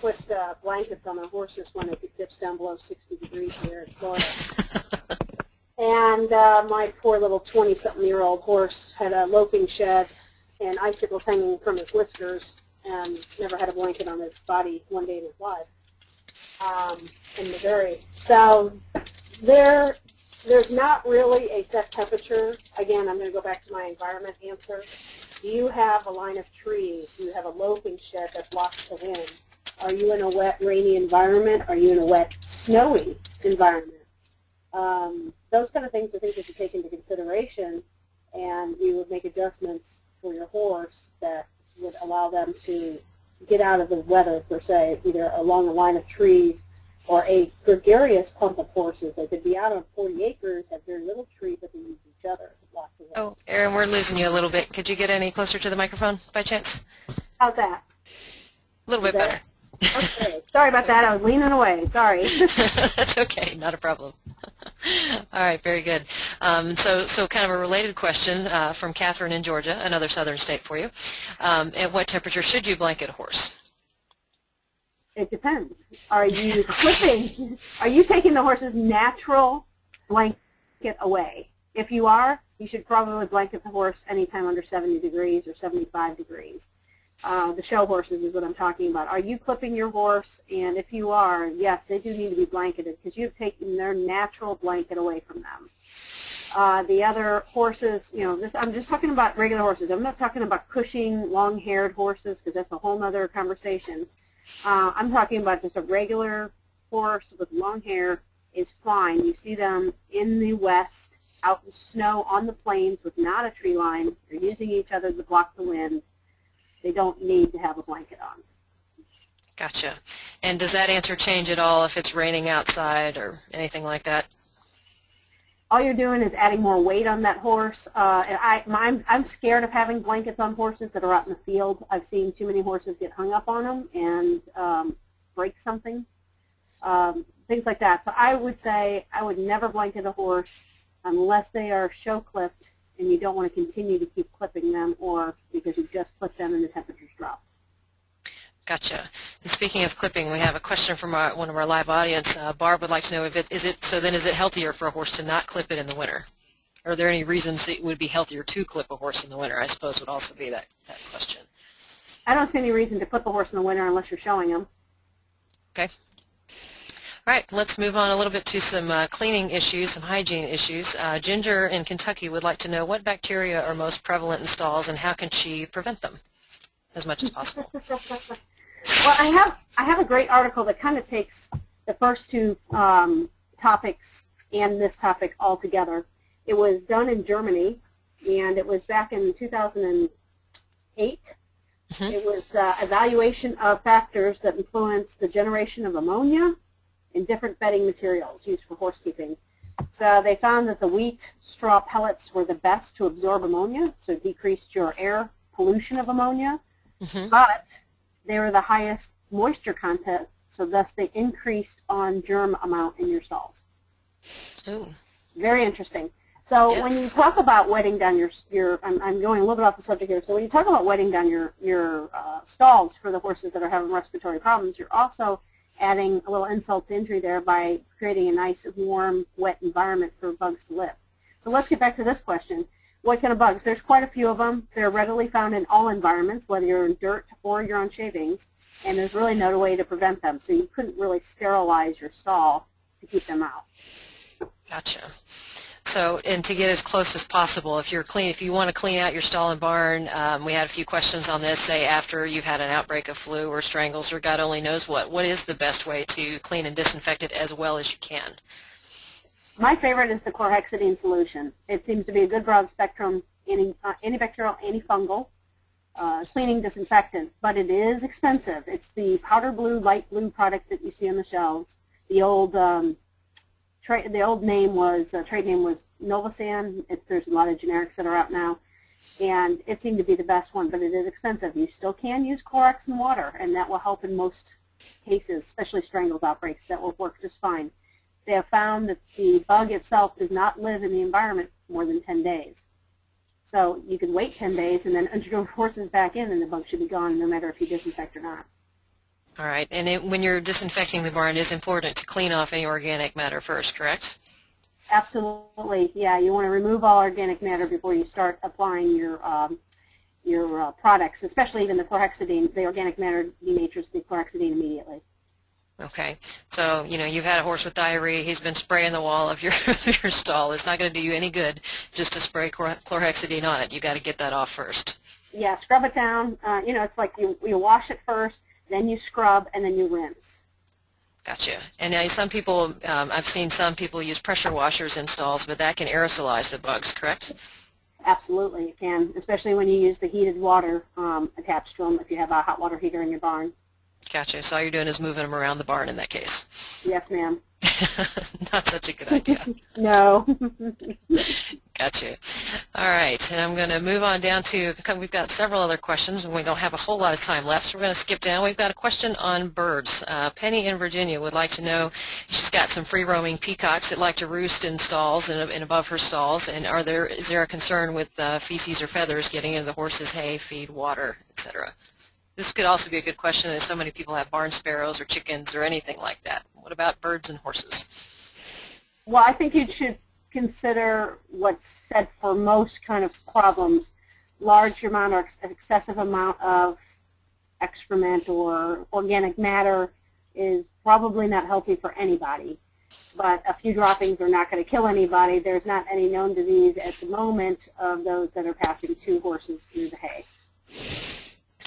put uh, blankets on their horses when it dips down below 60 degrees here in Florida. and uh, my poor little 20-something-year-old horse had a loafing shed and icicles hanging from his whiskers and never had a blanket on his body one day in his life um, in Missouri. So there, there's not really a set temperature. Again, I'm going to go back to my environment answer. Do you have a line of trees? Do you have a loafing shed that blocks the wind? Are you in a wet, rainy environment? Are you in a wet, snowy environment? Um, those kind of things are things that you take into consideration, and you would make adjustments for your horse that would allow them to get out of the weather, per se, either along a line of trees or a gregarious clump of horses. They could be out on 40 acres, have very little tree, but they use each other to block the wind. Oh, Erin, we're losing you a little bit. Could you get any closer to the microphone by chance? How's that? A little bit better. Okay. Sorry about that. I was leaning away. Sorry. That's okay, not a problem. All right, very good. Um, so, so kind of a related question uh, from Catherine in Georgia, another southern state for you. Um, at what temperature should you blanket a horse? It depends. Are you clipping? Are you taking the horse's natural blanket away? If you are, you should probably blanket the horse anytime under 70 degrees or 75 degrees. Uh, the show horses is what I'm talking about. Are you clipping your horse? And if you are, yes, they do need to be blanketed because you've taken their natural blanket away from them. Uh, the other horses, you know, this I'm just talking about regular horses. I'm not talking about Cushing, long-haired horses because that's a whole other conversation. Uh, I'm talking about just a regular horse with long hair is fine. You see them in the west, out in the snow on the plains with not a tree line. They're using each other to block the wind. They don't need to have a blanket on. Gotcha. And does that answer change at all if it's raining outside or anything like that? All you're doing is adding more weight on that horse. Uh, and I, I'm, I'm scared of having blankets on horses that are out in the field. I've seen too many horses get hung up on them and um, break something, um, things like that. So I would say I would never blanket a horse unless they are show clipped and you don't want to continue to keep clipping them or because you just clipped them and the temperatures drop. Gotcha. And speaking of clipping, we have a question from our, one of our live audience. Uh, Barb would like to know if it is it so then is it healthier for a horse to not clip it in the winter? Are there any reasons it would be healthier to clip a horse in the winter? I suppose would also be that, that question. I don't see any reason to clip a horse in the winter unless you're showing them. Okay. All right, let's move on a little bit to some uh, cleaning issues, some hygiene issues. Uh, Ginger in Kentucky would like to know what bacteria are most prevalent in stalls and how can she prevent them as much as possible. Well, I have I have a great article that kind of takes the first two um, topics and this topic all together. It was done in Germany, and it was back in 2008. Mhm. It was uh, evaluation of factors that influence the generation of ammonia in different bedding materials used for horse keeping. So they found that the wheat straw pellets were the best to absorb ammonia, so decreased your air pollution of ammonia Mhm. but they were the highest moisture content, so thus they increased on germ amount in your stalls. Ooh, Very interesting. So when you talk about wetting down your, your I'm, I'm going a little bit off the subject here. So when you talk about wetting down your, your uh, stalls for the horses that are having respiratory problems, you're also adding a little insult to injury there by creating a nice, warm, wet environment for bugs to live. So let's get back to this question. What kind of bugs? There's quite a few of them. They're readily found in all environments, whether you're in dirt or you're on shavings, and there's really no way to prevent them. So you couldn't really sterilize your stall to keep them out. gotcha. So, and to get as close as possible, if you're clean, if you want to clean out your stall and barn, um, we had a few questions on this. Say after you've had an outbreak of flu or strangles or God only knows what, what is the best way to clean and disinfect it as well as you can? My favorite is the chlorhexidine solution. It seems to be a good broad spectrum anti, uh, antibacterial, antifungal, uh, cleaning disinfectant, but it is expensive. It's the powder blue, light blue product that you see on the shelves, the old um, tra- the old name was, uh, trade name was Nolvasan. It's, there's a lot of generics that are out now. And it seemed to be the best one, but it is expensive. You still can use Clorox and water, and that will help in most cases, especially strangles outbreaks. That will work just fine. They have found that the bug itself does not live in the environment more than 10 days. So you can wait 10 days and then your horses back in and the bug should be gone no matter if you disinfect or not. All right, and it, when you're disinfecting the barn, it is important to clean off any organic matter first, correct? Absolutely, yeah. You want to remove all organic matter before you start applying your um, your uh, products, especially even the chlorhexidine. The organic matter denatures the chlorhexidine immediately. Okay, so you know you've had a horse with diarrhea. He's been spraying the wall of your your stall. It's not going to do you any good just to spray chlor- chlorhexidine on it. You got to get that off first. Yeah, scrub it down. Uh, you know, it's like you you wash it first, then you scrub, and then you rinse. Gotcha. And now some people, um, I've seen some people use pressure washers in stalls, but that can aerosolize the bugs, correct? Absolutely, it can, especially when you use the heated water um, attached to them. If you have a hot water heater in your barn. Gotcha. So all you're doing is moving them around the barn in that case. Yes, ma'am. Not such a good idea. No. Gotcha. All right, and I'm going to move on down to, we've got several other questions, and we don't have a whole lot of time left, so we're going to skip down. We've got a question on birds. Uh, Penny in Virginia would like to know, she's got some free-roaming peacocks that like to roost in stalls and, and above her stalls, and are there is there a concern with uh, feces or feathers getting into the horse's hay, feed, water, etc.? This could also be a good question, as so many people have barn sparrows or chickens or anything like that. What about birds and horses? Well, I think you should consider what's said for most kind of problems. Large amount or excessive amount of excrement or organic matter is probably not healthy for anybody. But a few droppings are not going to kill anybody. There's not any known disease at the moment of those that are passing two horses through the hay.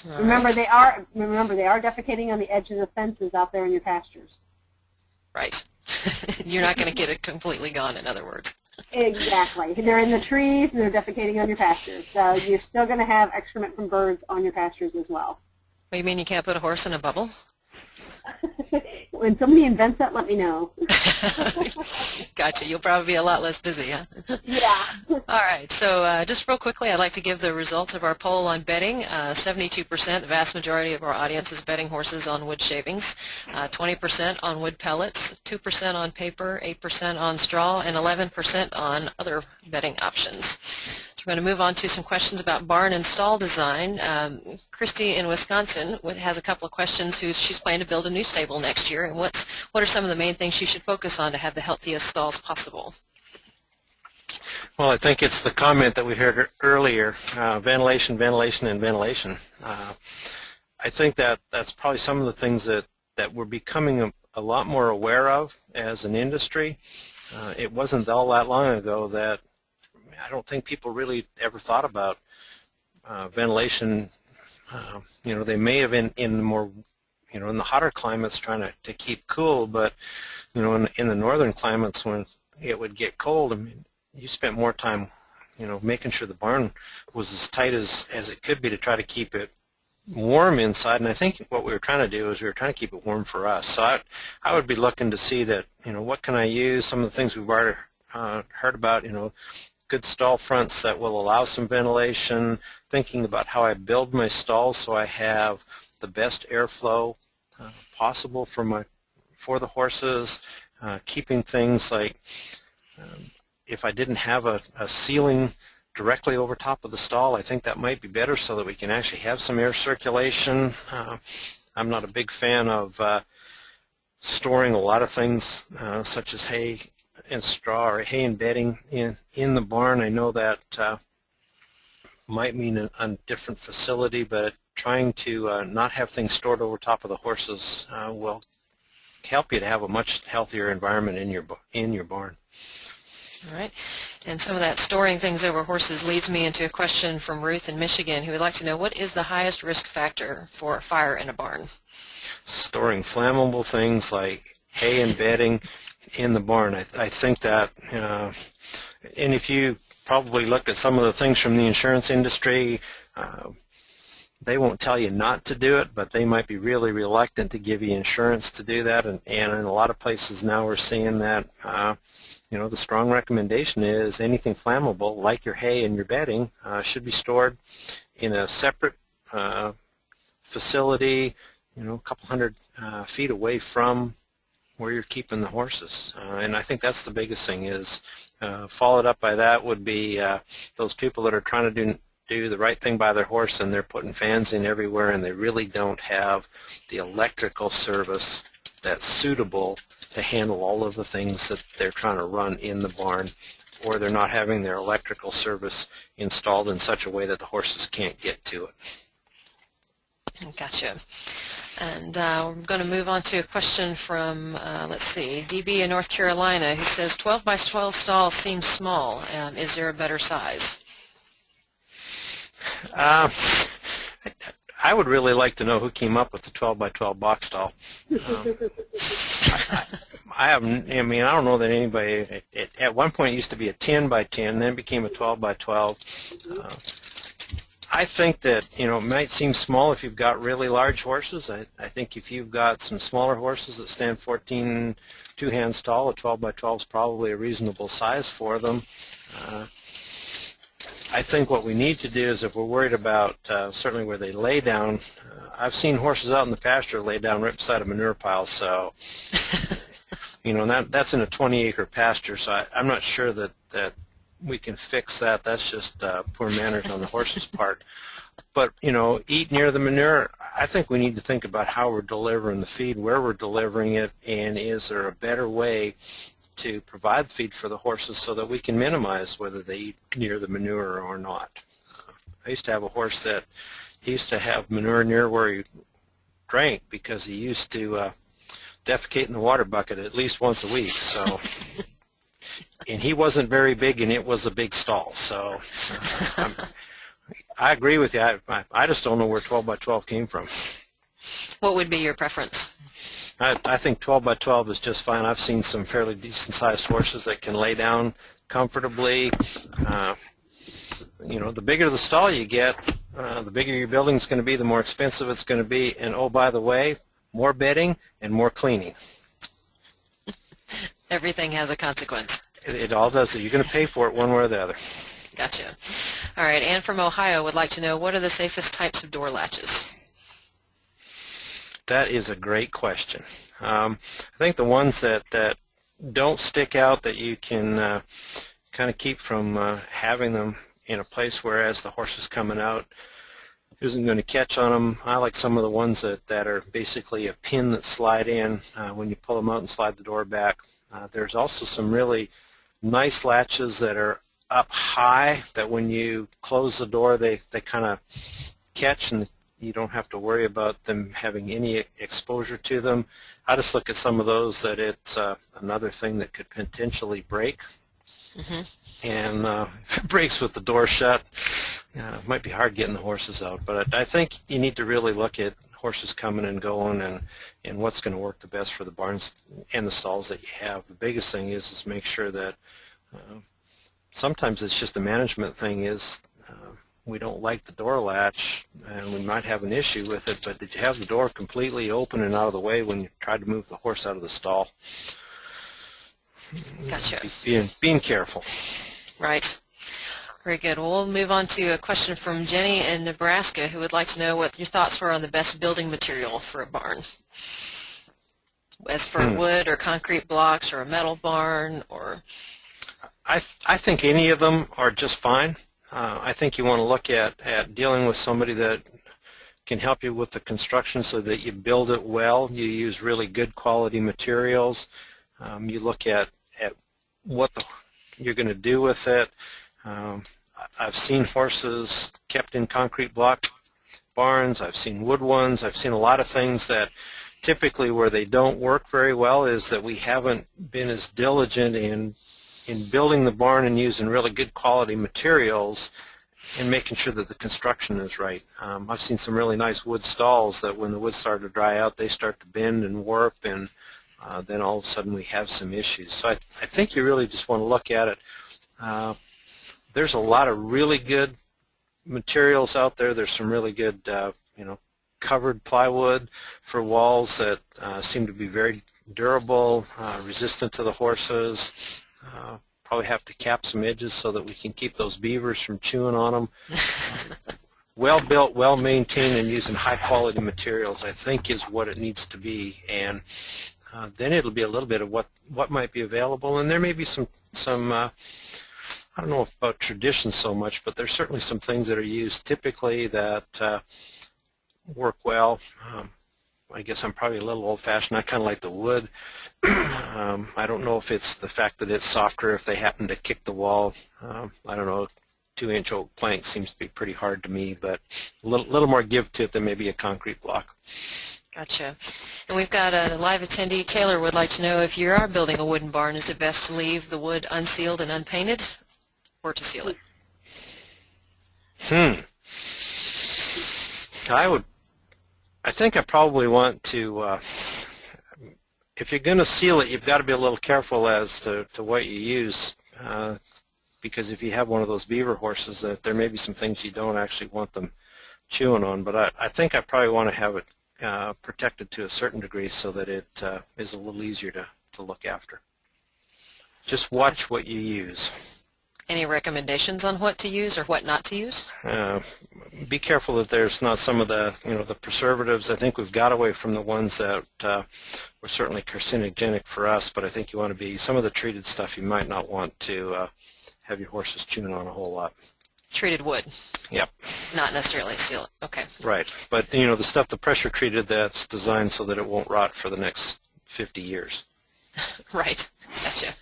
All Remember, right. they are remember they are defecating on the edges of fences out there in your pastures. Right. You're not going to get it completely gone, in other words. Exactly. They're in the trees and they're defecating on your pastures. So you're still going to have excrement from birds on your pastures as well. What, you mean you can't put a horse in a bubble? When somebody invents that, let me know. gotcha. You'll probably be a lot less busy, huh? yeah. All right. So uh, just real quickly, I'd like to give the results of our poll on bedding. Uh, 72%, the vast majority of our audience is bedding horses on wood shavings. Uh, 20% on wood pellets, 2% on paper, 8% on straw, and 11% on other bedding options. We're going to move on to some questions about barn and stall design. Um, Christy in Wisconsin has a couple of questions. Who she's planning to build a new stable next year, and what's what are some of the main things she should focus on to have the healthiest stalls possible? Well, I think it's the comment that we heard earlier, uh, ventilation, ventilation, and ventilation. Uh, I think that that's probably some of the things that, that we're becoming a, a lot more aware of as an industry. Uh, it wasn't all that long ago that I don't think people really ever thought about uh, ventilation. Uh, you know, they may have in, in the more, you know, in the hotter climates trying to, to keep cool, but, you know, in, in the northern climates when it would get cold, I mean, you spent more time, you know, making sure the barn was as tight as, as it could be to try to keep it warm inside. And I think what we were trying to do is we were trying to keep it warm for us. So I, I would be looking to see that, you know, what can I use? Some of the things we've already uh, heard about, you know, good stall fronts that will allow some ventilation, thinking about how I build my stalls so I have the best airflow uh, possible for my for the horses, uh, keeping things like um, if I didn't have a, a ceiling directly over top of the stall, I think that might be better so that we can actually have some air circulation. Uh, I'm not a big fan of uh, storing a lot of things uh, such as hay and straw or hay and bedding in, in the barn. I know that uh, might mean a, a different facility, but trying to uh, not have things stored over top of the horses uh, will help you to have a much healthier environment in your in your barn. All right. And some of that storing things over horses leads me into a question from Ruth in Michigan who would like to know what is the highest risk factor for a fire in a barn? Storing flammable things like hay and bedding in the barn. I, I think that, and if you probably looked at some of the things from the insurance industry, uh, they won't tell you not to do it, but they might be really reluctant to give you insurance to do that. And, and in a lot of places now we're seeing that, uh, you know, the strong recommendation is anything flammable, like your hay and your bedding, uh, should be stored in a separate uh, facility, you know, a couple hundred uh, feet away from where you're keeping the horses. Uh, and I think that's the biggest thing is uh, followed up by that would be uh, those people that are trying to do do the right thing by their horse and they're putting fans in everywhere and they really don't have the electrical service that's suitable to handle all of the things that they're trying to run in the barn or they're not having their electrical service installed in such a way that the horses can't get to it. Gotcha. And uh, we're going to move on to a question from, uh, let's see, DB in North Carolina who says 12 by 12 stalls seem small. Um, is there a better size? Uh, I would really like to know who came up with the 12 by 12 box stall. Um, I, I haven't. I mean, I don't know that anybody. It, it, at one point, it used to be a 10 by 10, then became a 12 by 12. I think that you know it might seem small if you've got really large horses. I, I think if you've got some smaller horses that stand 14 two hands tall, a 12 by 12 is probably a reasonable size for them. Uh, I think what we need to do is if we're worried about uh, certainly where they lay down, uh, I've seen horses out in the pasture lay down right beside a manure pile, so you know that that's in a 20 acre pasture, so I, I'm not sure that that we can fix that. That's just uh, poor manners on the horse's part. But you know, eat near the manure. I think we need to think about how we're delivering the feed, where we're delivering it, and is there a better way to provide feed for the horses so that we can minimize whether they eat near the manure or not. I used to have a horse that he used to have manure near where he drank because he used to uh, defecate in the water bucket at least once a week. So, and he wasn't very big, and it was a big stall. So, i agree with you. I, I just don't know where 12 by 12 came from. What would be your preference? I, I think 12 by 12 is just fine. I've seen some fairly decent sized horses that can lay down comfortably. Uh, you know, the bigger the stall you get, uh, the bigger your building is going to be, the more expensive it's going to be. And oh, by the way, more bedding and more cleaning. Everything has a consequence. It, it all does. You're going to pay for it one way or the other. Gotcha. All right, Anne from Ohio would like to know what are the safest types of door latches? That is a great question. Um, I think the ones that, that don't stick out that you can uh, kind of keep from uh, having them in a place where as the horse is coming out isn't going to catch on them. I like some of the ones that, that are basically a pin that slide in uh, when you pull them out and slide the door back. Uh, there's also some really nice latches that are up high that when you close the door they, they kind of catch and you don't have to worry about them having any exposure to them. I just look at some of those that it's uh, another thing that could potentially break. Mm-hmm. And uh, if it breaks with the door shut, uh, it might be hard getting the horses out. But I, I think you need to really look at horses coming and going and, and what's going to work the best for the barns and the stalls that you have. The biggest thing is is make sure that uh, sometimes it's just a management thing is uh, we don't like the door latch and we might have an issue with it, but did you have the door completely open and out of the way when you tried to move the horse out of the stall? Gotcha. Being, being careful. Right. Very good. Well, we'll move on to a question from Jenny in Nebraska who would like to know what your thoughts were on the best building material for a barn. As for hmm. wood or concrete blocks or a metal barn or... I, th I think any of them are just fine. Uh, I think you want to look at, at dealing with somebody that can help you with the construction so that you build it well. You use really good quality materials. Um, you look at, at what the, you're going to do with it. Um, I've seen horses kept in concrete block barns. I've seen wood ones. I've seen a lot of things that typically where they don't work very well is that we haven't been as diligent in in building the barn and using really good quality materials and making sure that the construction is right. Um, I've seen some really nice wood stalls that when the wood started to dry out, they start to bend and warp, and uh, then all of a sudden we have some issues. So I, I think you really just want to look at it. Uh, there's a lot of really good materials out there. There's some really good, uh, you know, covered plywood for walls that uh, seem to be very durable, uh, resistant to the horses. Uh, probably have to cap some edges so that we can keep those beavers from chewing on them. well built, well maintained, and using high quality materials, I think, is what it needs to be. And uh, then it'll be a little bit of what what might be available, and there may be some some. I don't know about tradition so much, but there's certainly some things that are used typically that uh, work well. Um, I guess I'm probably a little old-fashioned. I kind of like the wood. um, I don't know if it's the fact that it's softer if they happen to kick the wall. Um, I don't know. Two-inch oak plank seems to be pretty hard to me, but a little, little more give to it than maybe a concrete block. Gotcha. And we've got a live attendee. Taylor would like to know if you are building a wooden barn, is it best to leave the wood unsealed and unpainted or to seal it? Hmm. I would, I think I probably want to, uh, if you're going to seal it, you've got to be a little careful as to, to what you use. Uh, because if you have one of those beaver horses, that there may be some things you don't actually want them chewing on. But I, I think I probably want to have it uh, protected to a certain degree so that it uh, is a little easier to, to look after. Just watch what you use. Any recommendations on what to use or what not to use? Uh, be careful that there's not some of the, you know, the preservatives. I think we've got away from the ones that uh, were certainly carcinogenic for us, but I think you want to be, some of the treated stuff you might not want to uh, have your horses chewing on a whole lot. Treated wood? Yep. Not necessarily seal. Okay. Right. But, you know, the stuff, the pressure treated that's designed so that it won't rot for the next 50 years. right. Gotcha.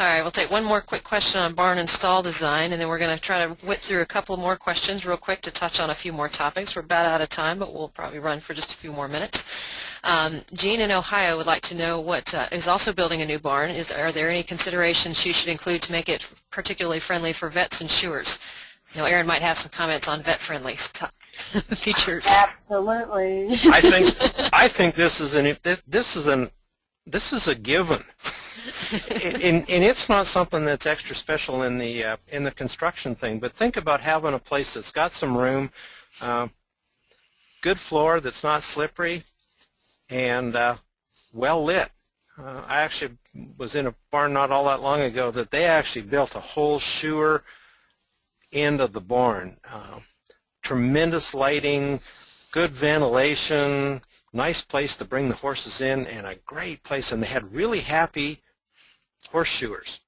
All right, we'll take one more quick question on barn and stall design, and then we're going to try to whip through a couple more questions real quick to touch on a few more topics. We're about out of time, but we'll probably run for just a few more minutes. Um, Jean in Ohio would like to know what uh, is also building a new barn. Is Are there any considerations she should include to make it particularly friendly for vets and shoers? You know, Aaron might have some comments on vet-friendly features. Absolutely. I think I think this is an this is an this is a given and, and, it's not something that's extra special in the uh, in the construction thing. But think about having a place that's got some room, uh, good floor that's not slippery, and uh, well lit. Uh, I actually was in a barn not all that long ago that they actually built a whole shoer end of the barn. Uh, tremendous lighting, good ventilation, nice place to bring the horses in, and a great place. And they had really happy horseshoers.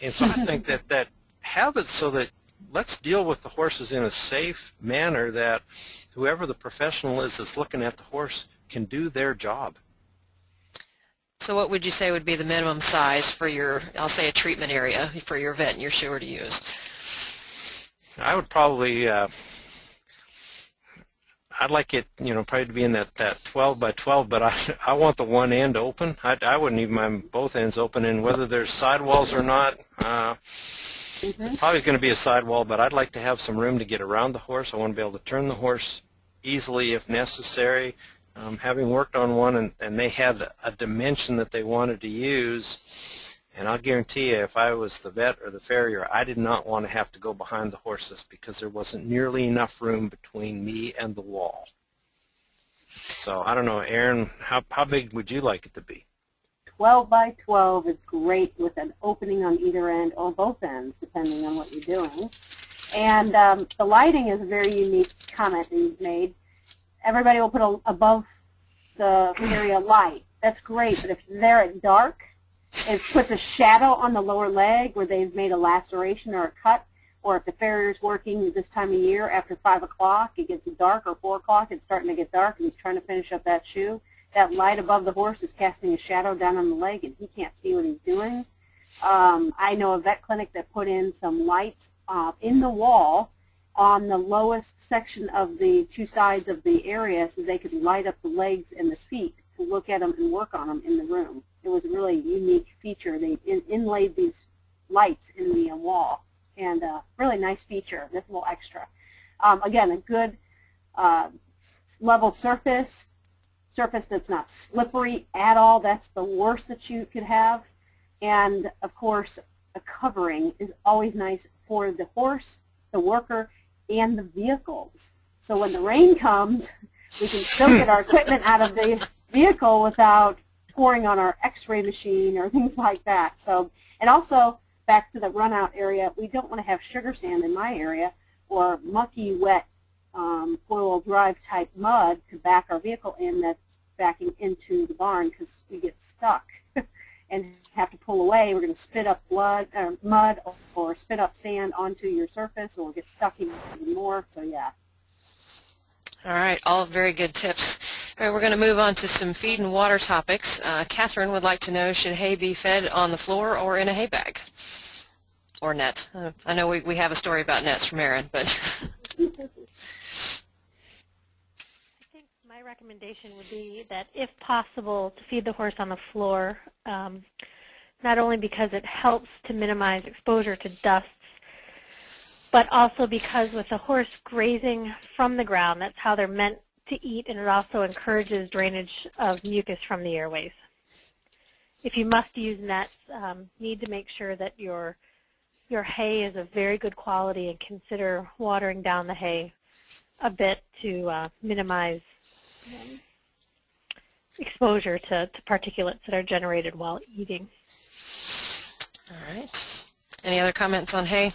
And so I think that, that have it so that let's deal with the horses in a safe manner that whoever the professional is that's looking at the horse can do their job. So what would you say would be the minimum size for your, I'll say a treatment area for your vet and your shoer to use? I would probably uh, I'd like it, you know, probably to be in that, that 12 by 12, but I, I want the one end open. I, I wouldn't even mind both ends open, and whether there's sidewalls or not, uh, mm-hmm. probably going to be a sidewall, but I'd like to have some room to get around the horse. I want to be able to turn the horse easily if necessary. Um, having worked on one and, and they had a dimension that they wanted to use, and I'll guarantee you, if I was the vet or the farrier, I did not want to have to go behind the horses because there wasn't nearly enough room between me and the wall. So I don't know, Aaron, how, how big would you like it to be? 12 by 12 is great with an opening on either end or both ends, depending on what you're doing. And um, the lighting is a very unique comment that you've made. Everybody will put a, above the area light. That's great, but if they're at dark, it puts a shadow on the lower leg where they've made a laceration or a cut, or if the farrier's working this time of year after 5 o'clock, it gets dark, or 4 o'clock, it's starting to get dark, and he's trying to finish up that shoe. That light above the horse is casting a shadow down on the leg, and he can't see what he's doing. Um, I know a vet clinic that put in some lights uh, in the wall on the lowest section of the two sides of the area so they could light up the legs and the feet to look at them and work on them in the room. It was a really unique feature. They in, inlaid these lights in the uh, wall and uh, really nice feature. That's a little extra. Um, again, a good uh, level surface, surface that's not slippery at all. That's the worst that you could have. And of course, a covering is always nice for the horse, the worker, and the vehicles. So when the rain comes, we can still get our equipment out of the vehicle without pouring on our x-ray machine or things like that. So, and also back to the runout area, we don't want to have sugar sand in my area or mucky, wet um, four-wheel drive type mud to back our vehicle in that's backing into the barn because we get stuck and have to pull away. We're going to spit up blood, or mud or spit up sand onto your surface or get stuck even more. So yeah. All right, all very good tips. All right, we're going to move on to some feed and water topics. Uh, Catherine would like to know, should hay be fed on the floor or in a hay bag? Or net? Uh, I know we, we have a story about nets from Erin, but I think my recommendation would be that if possible to feed the horse on the floor, um, not only because it helps to minimize exposure to dusts, but also because with the horse grazing from the ground, that's how they're meant to eat, and it also encourages drainage of mucus from the airways. If you must use nets, um, need to make sure that your your hay is of very good quality and consider watering down the hay a bit to uh, minimize um, exposure to, to particulates that are generated while eating. all right. Any other comments on hay?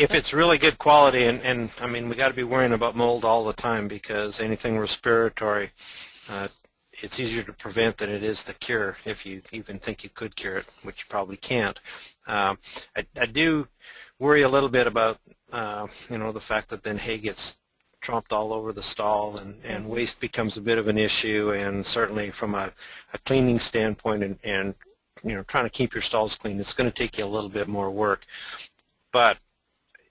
If it's really good quality, and, and I mean, we got to be worrying about mold all the time because anything respiratory, uh, it's easier to prevent than it is to cure if you even think you could cure it, which you probably can't. Um, I, I do worry a little bit about, uh, you know, the fact that then hay gets trumped all over the stall and, and waste becomes a bit of an issue and certainly from a, a cleaning standpoint and, and, you know, trying to keep your stalls clean, it's going to take you a little bit more work. But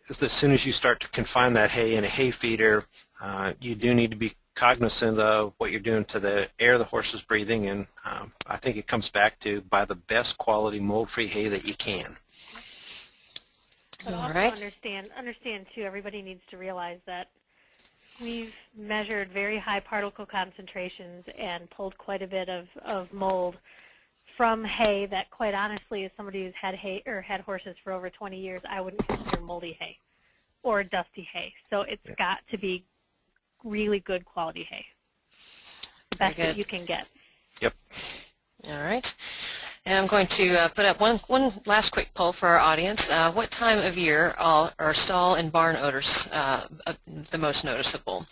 as soon as you start to confine that hay in a hay feeder, uh, you do need to be cognizant of what you're doing to the air the horse is breathing, and um, I think it comes back to buy the best quality mold-free hay that you can. But All also right. understand, understand too, everybody needs to realize that we've measured very high particle concentrations and pulled quite a bit of, of mold from hay that quite honestly as somebody who's had hay or had horses for over 20 years I wouldn't consider moldy hay or dusty hay. So it's Yeah. got to be really good quality hay. The Very best that you can get. Yep. All right. And I'm going to uh, put up one, one last quick poll for our audience. Uh, what time of year are, are stall and barn odors uh, uh, the most noticeable?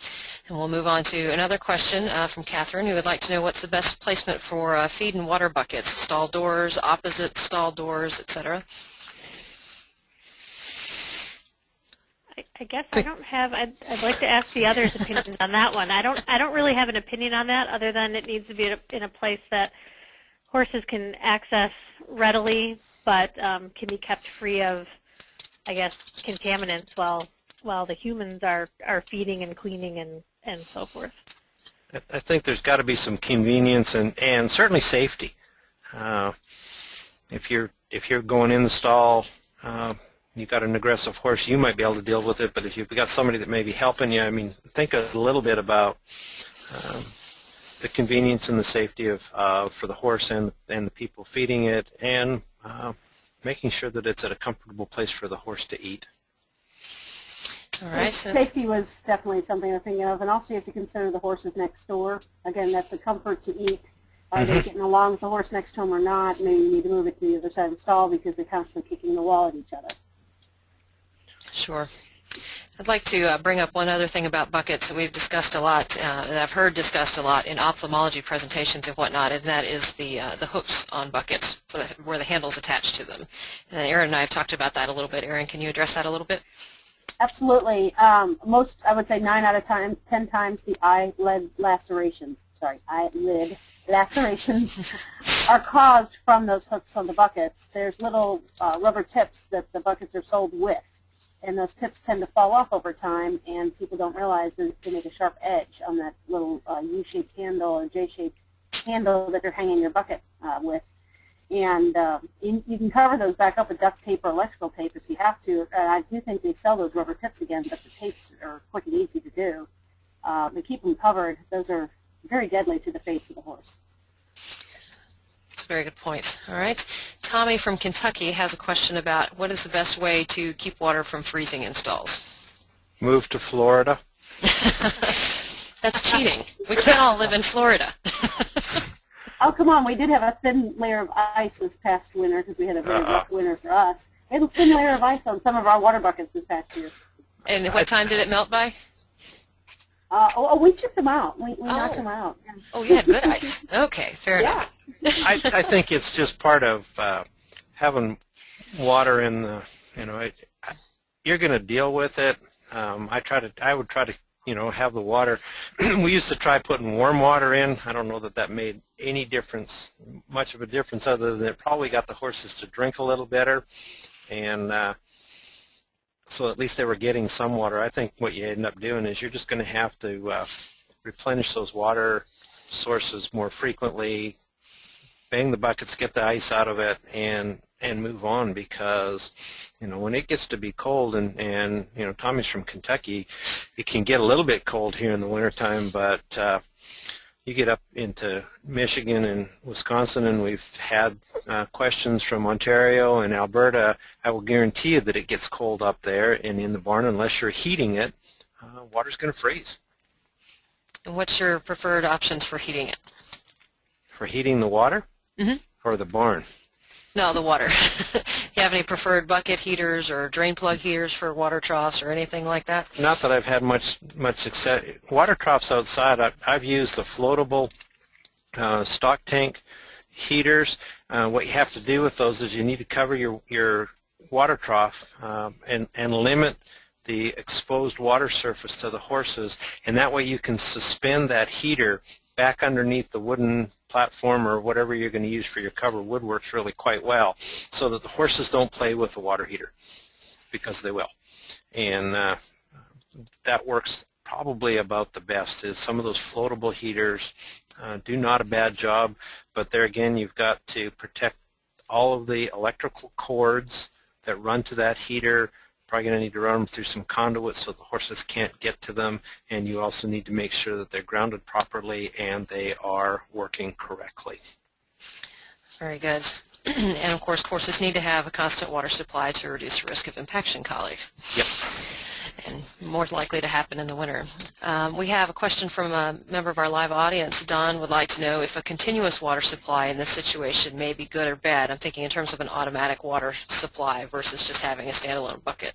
And we'll move on to another question uh, from Catherine, who would like to know what's the best placement for uh, feed and water buckets, stall doors, opposite stall doors, etc. I, I guess I don't have. I'd, I'd like to ask the others' opinions on that one. I don't. I don't really have an opinion on that, other than it needs to be in a, in a place that horses can access readily, but um, can be kept free of, I guess, contaminants while while the humans are are feeding and cleaning and and so forth. I- think there's got to be some convenience and, and certainly safety. Uh, if you're if you're going in the stall, uh, you've got an aggressive horse, you might be able to deal with it. But if you've got somebody that may be helping you, I mean, think a little bit about um, the convenience and the safety of uh, for the horse and and the people feeding it, and uh, making sure that it's at a comfortable place for the horse to eat. All right. so- Safety was definitely something I'm thinking of, and also you have to consider the horses next door. Again, that's the comfort to eat. Are they getting along with the horse next to them or not? Maybe you need to move it to the other side of the stall because they're constantly kicking the wall at each other. Sure. I'd like to uh, bring up one other thing about buckets that we've discussed a lot, uh, that I've heard discussed a lot in ophthalmology presentations and whatnot, and that is the uh, the hooks on buckets for the, where the handle's attached to them. And Aaron and I have talked about that a little bit. Aaron, can you address that a little bit? Absolutely. Um, most, I would say nine out of time, ten times the eyelid lacerations, sorry, eyelid lacerations are caused from those hooks on the buckets. There's little uh, rubber tips that the buckets are sold with, and those tips tend to fall off over time, and people don't realize that they make a sharp edge on that little uh, U-shaped handle or J-shaped handle that you're hanging your bucket uh, with and uh, you, you can cover those back up with duct tape or electrical tape if you have to. And I do think they sell those rubber tips again, but the tapes are quick and easy to do. Uh, but keep them covered. Those are very deadly to the face of the horse. Very good point. All right. Tommy from Kentucky has a question about what is the best way to keep water from freezing in stalls? Move to Florida. That's cheating. We can't all live in Florida. Oh, come on. We did have a thin layer of ice this past winter because we had a very Uh-uh. rough winter for us. We had a thin layer of ice on some of our water buckets this past year. And what time did it melt by? Uh, oh, oh, we chipped them out. We, we knocked Oh. them out. Yeah. Oh, you had good ice. Okay, fair Yeah. enough. I, I think it's just part of uh, having water in the, you know, it, you're going to deal with it. Um, I try to, I would try to, you know, have the water. we used to try putting warm water in. I don't know that that made any difference, much of a difference, other than it probably got the horses to drink a little better, and uh, so at least they were getting some water. I think what you end up doing is you're just going to have to uh, replenish those water sources more frequently, bang the buckets, get the ice out of it, and and move on because you know when it gets to be cold and and you know Tommy's from Kentucky, it can get a little bit cold here in the wintertime, but uh, you get up into Michigan and Wisconsin, and we've had uh, questions from Ontario and Alberta. I will guarantee you that it gets cold up there and in the barn unless you're heating it. Uh, water's going to freeze. And what's your preferred options for heating it? For heating the water Mhm. or the barn? No, the water. you have any preferred bucket heaters or drain plug heaters for water troughs or anything like that? Not that I've had much much success. Water troughs outside, I, I've used the floatable uh, stock tank heaters. Uh, what you have to do with those is you need to cover your your water trough um, and and limit the exposed water surface to the horses, and that way you can suspend that heater back underneath the wooden platform or whatever you're going to use for your cover. Wood works really quite well, so that the horses don't play with the water heater because they will. And uh, that works probably about the best is some of those floatable heaters uh, do not a bad job but there again you've got to protect all of the electrical cords that run to that heater probably going to need to run them through some conduits so the horses can't get to them and you also need to make sure that they're grounded properly and they are working correctly. Very good. and of course, horses need to have a constant water supply to reduce the risk of impaction colic. Yep. And more likely to happen in the winter. Um, we have a question from a member of our live audience. Don would like to know if a continuous water supply in this situation may be good or bad. I'm thinking in terms of an automatic water supply versus just having a standalone bucket.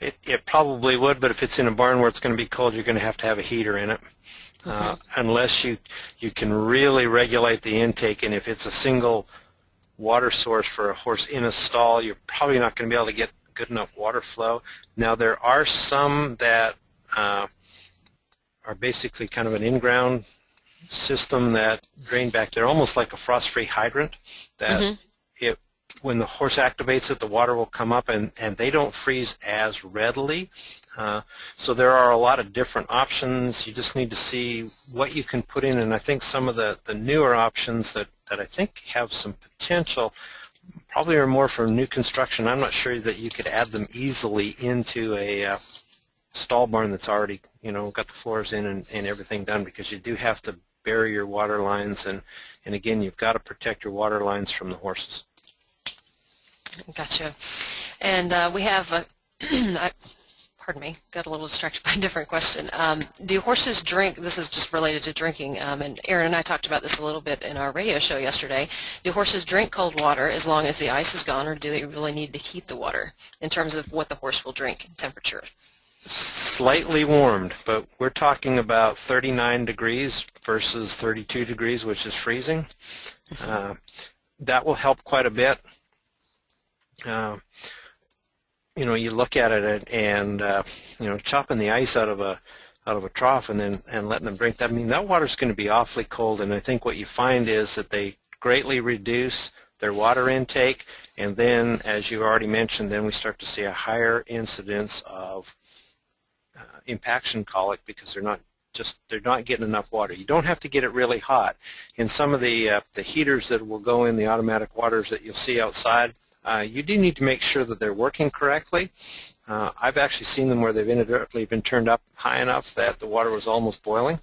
It, it probably would, but if it's in a barn where it's going to be cold, you're going to have to have a heater in it. Uh, unless you you can really regulate the intake, and if it's a single water source for a horse in a stall, you're probably not going to be able to get good enough water flow. Now there are some that uh, are basically kind of an in-ground system that drain back. They're almost like a frost-free hydrant that Mhm. it when the horse activates it, the water will come up and, and they don't freeze as readily. Uh, so there are a lot of different options. You just need to see what you can put in, and I think some of the, the newer options that, that I think have some potential probably are more for new construction. I'm not sure that you could add them easily into a uh, stall barn that's already, you know, got the floors in and, and everything done because you do have to bury your water lines, and, and again, you've got to protect your water lines from the horses. Gotcha. And uh, we have, a, pardon me, got a little distracted by a different question. Um, do horses drink, this is just related to drinking, um, and Aaron and I talked about this a little bit in our radio show yesterday. Do horses drink cold water as long as the ice is gone, or do they really need to heat the water in terms of what the horse will drink, temperature? Slightly warmed, but we're talking about 39 degrees versus 32 degrees, which is freezing. Uh, that will help quite a bit. Uh, you know, you look at it and uh, you know, chopping the ice out of a out of a trough and then and letting them drink that. I mean, that water's going to be awfully cold, and I think what you find is that they greatly reduce their water intake, and then, as you already mentioned, then we start to see a higher incidence of uh, impaction colic because they're not just they're not getting enough water. You don't have to get it really hot. In some of the uh, the heaters that will go in the automatic waters that you'll see outside, uh, you do need to make sure that they're working correctly. Uh, I've actually seen them where they've inadvertently been turned up high enough that the water was almost boiling.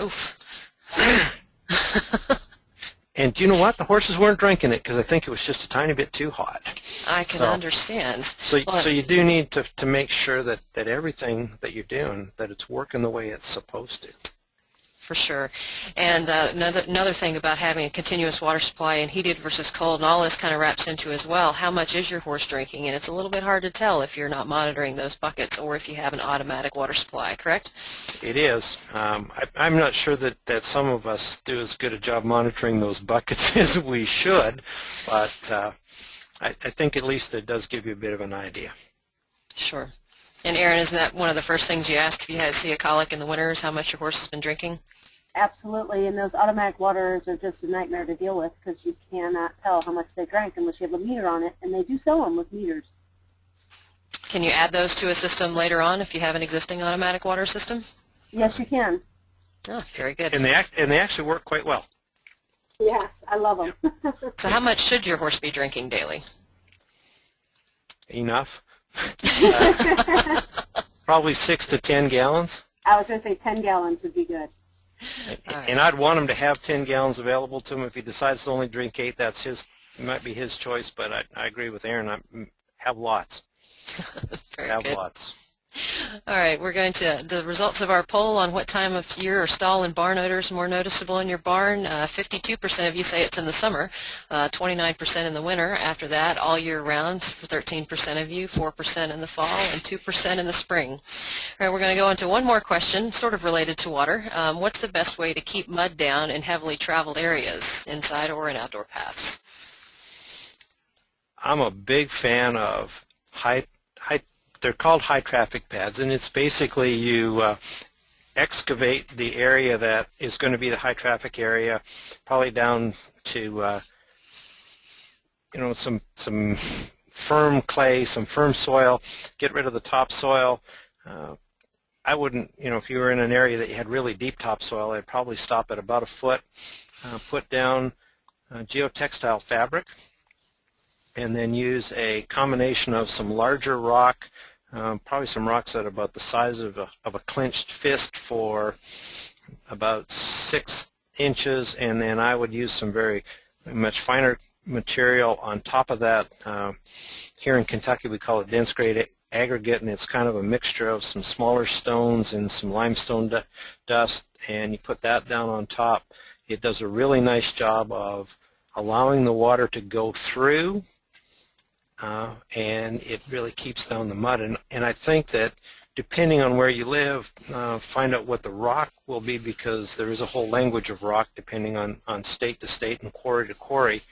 Oof. And do you know what? The horses weren't drinking it because I think it was just a tiny bit too hot. I can So- understand. So, Well, so you do need to, to make sure that, that everything that you're doing, that it's working the way it's supposed to. For sure. And uh, another, another thing about having a continuous water supply and heated versus cold, and all this kind of wraps into as well, how much is your horse drinking? And it's a little bit hard to tell if you're not monitoring those buckets or if you have an automatic water supply, correct? It is. Um, I, I'm not sure that, that some of us do as good a job monitoring those buckets as we should, but uh, I, I think at least it does give you a bit of an idea. Sure. And Aaron, isn't that one of the first things you ask if you have, see a colic in the winter is how much your horse has been drinking? Absolutely, and those automatic waters are just a nightmare to deal with because you cannot tell how much they drank unless you have a meter on it, and they do sell them with meters. Can you add those to a system later on if you have an existing automatic water system? Yes, you can. Oh, very good. And they, act, and they actually work quite well. Yes, I love them. So how much should your horse be drinking daily? Enough. Uh, probably six to ten gallons. I was going to say 10 gallons would be good. Right. And I'd want him to have 10 gallons available to him. If he decides to only drink eight, that's his, it might be his choice, but I, I agree with Aaron. I, have lots. Have good. lots. All right, we're going to, the results of our poll on what time of year are stall and barn odors more noticeable in your barn. Uh, 52% of you say it's in the summer, uh, 29% in the winter. After that, all year round for 13% of you, 4% in the fall, and 2% in the spring. All right, we're going to go into one more question, sort of related to water. Um, what's the best way to keep mud down in heavily traveled areas, inside or in outdoor paths? I'm a big fan of high, high, they're called high traffic pads, and it's basically you uh, excavate the area that is going to be the high traffic area, probably down to, uh, you know, some, some firm clay, some firm soil, get rid of the topsoil. Uh, I wouldn't, you know, if you were in an area that you had really deep topsoil, I'd probably stop at about a foot, uh, put down uh, geotextile fabric, and then use a combination of some larger rock, um, probably some rocks that are about the size of a, of a clenched fist for about six inches, and then I would use some very much finer material on top of that. Uh, here in Kentucky we call it dense grade aggregate, and it's kind of a mixture of some smaller stones and some limestone du- dust, and you put that down on top. It does a really nice job of allowing the water to go through uh, and it really keeps down the mud. And, and I think that depending on where you live, uh, find out what the rock will be because there is a whole language of rock depending on, on state to state and quarry to quarry.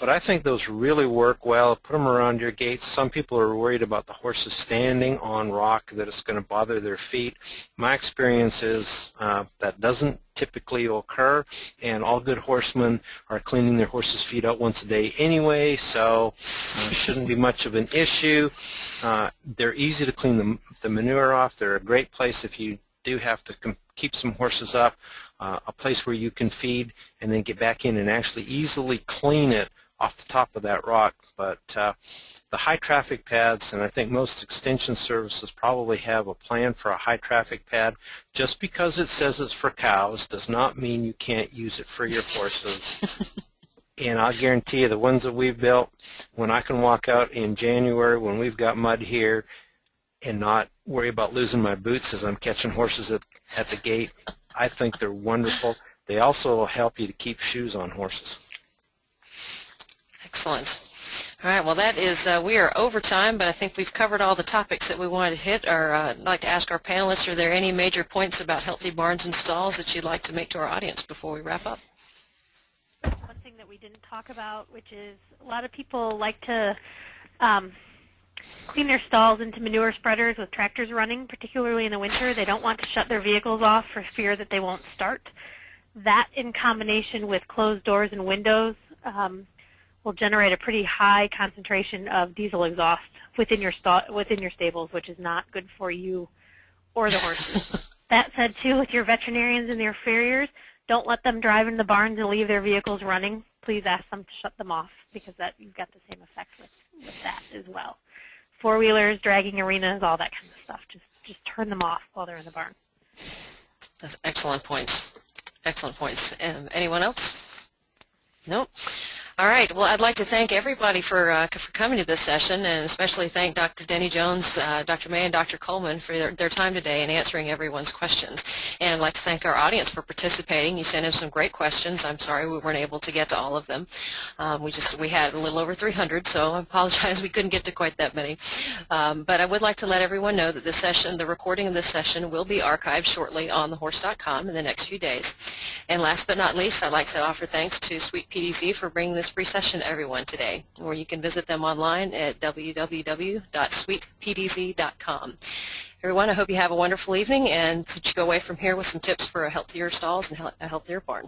But I think those really work well. Put them around your gates. Some people are worried about the horses standing on rock, that it's going to bother their feet. My experience is uh, that doesn't typically occur, and all good horsemen are cleaning their horses' feet out once a day anyway, so uh, shouldn't be much of an issue. Uh, they're easy to clean the, the manure off. They're a great place if you do have to keep some horses up, uh, a place where you can feed and then get back in and actually easily clean it off the top of that rock. But uh, the high traffic pads, and I think most extension services probably have a plan for a high traffic pad. Just because it says it's for cows does not mean you can't use it for your horses. and I'll guarantee you the ones that we've built, when I can walk out in January when we've got mud here and not worry about losing my boots as I'm catching horses at, at the gate, I think they're wonderful. They also help you to keep shoes on horses. Excellent. All right, well that is, uh, we are over time, but I think we've covered all the topics that we wanted to hit. Or uh, I'd like to ask our panelists, are there any major points about healthy barns and stalls that you'd like to make to our audience before we wrap up? One thing that we didn't talk about, which is a lot of people like to um, clean their stalls into manure spreaders with tractors running, particularly in the winter. They don't want to shut their vehicles off for fear that they won't start. That in combination with closed doors and windows um, will generate a pretty high concentration of diesel exhaust within your sta- within your stables, which is not good for you or the horses. that said, too, with your veterinarians and their farriers, don't let them drive in the barns and leave their vehicles running. Please ask them to shut them off because that you've got the same effect with, with that as well. Four wheelers, dragging arenas, all that kind of stuff. Just just turn them off while they're in the barn. That's excellent points. Excellent points. Um, anyone else? Nope. All right. Well, I'd like to thank everybody for uh, for coming to this session, and especially thank Dr. Denny Jones, uh, Dr. May, and Dr. Coleman for their, their time today and answering everyone's questions. And I'd like to thank our audience for participating. You sent in some great questions. I'm sorry we weren't able to get to all of them. Um, we just we had a little over 300, so I apologize we couldn't get to quite that many. Um, but I would like to let everyone know that this session, the recording of this session, will be archived shortly on thehorse.com in the next few days. And last but not least, I'd like to offer thanks to Sweet PDZ for bringing this free session to everyone today, or you can visit them online at www.sweetpdz.com. Everyone, I hope you have a wonderful evening and that you go away from here with some tips for a healthier stalls and a healthier barn.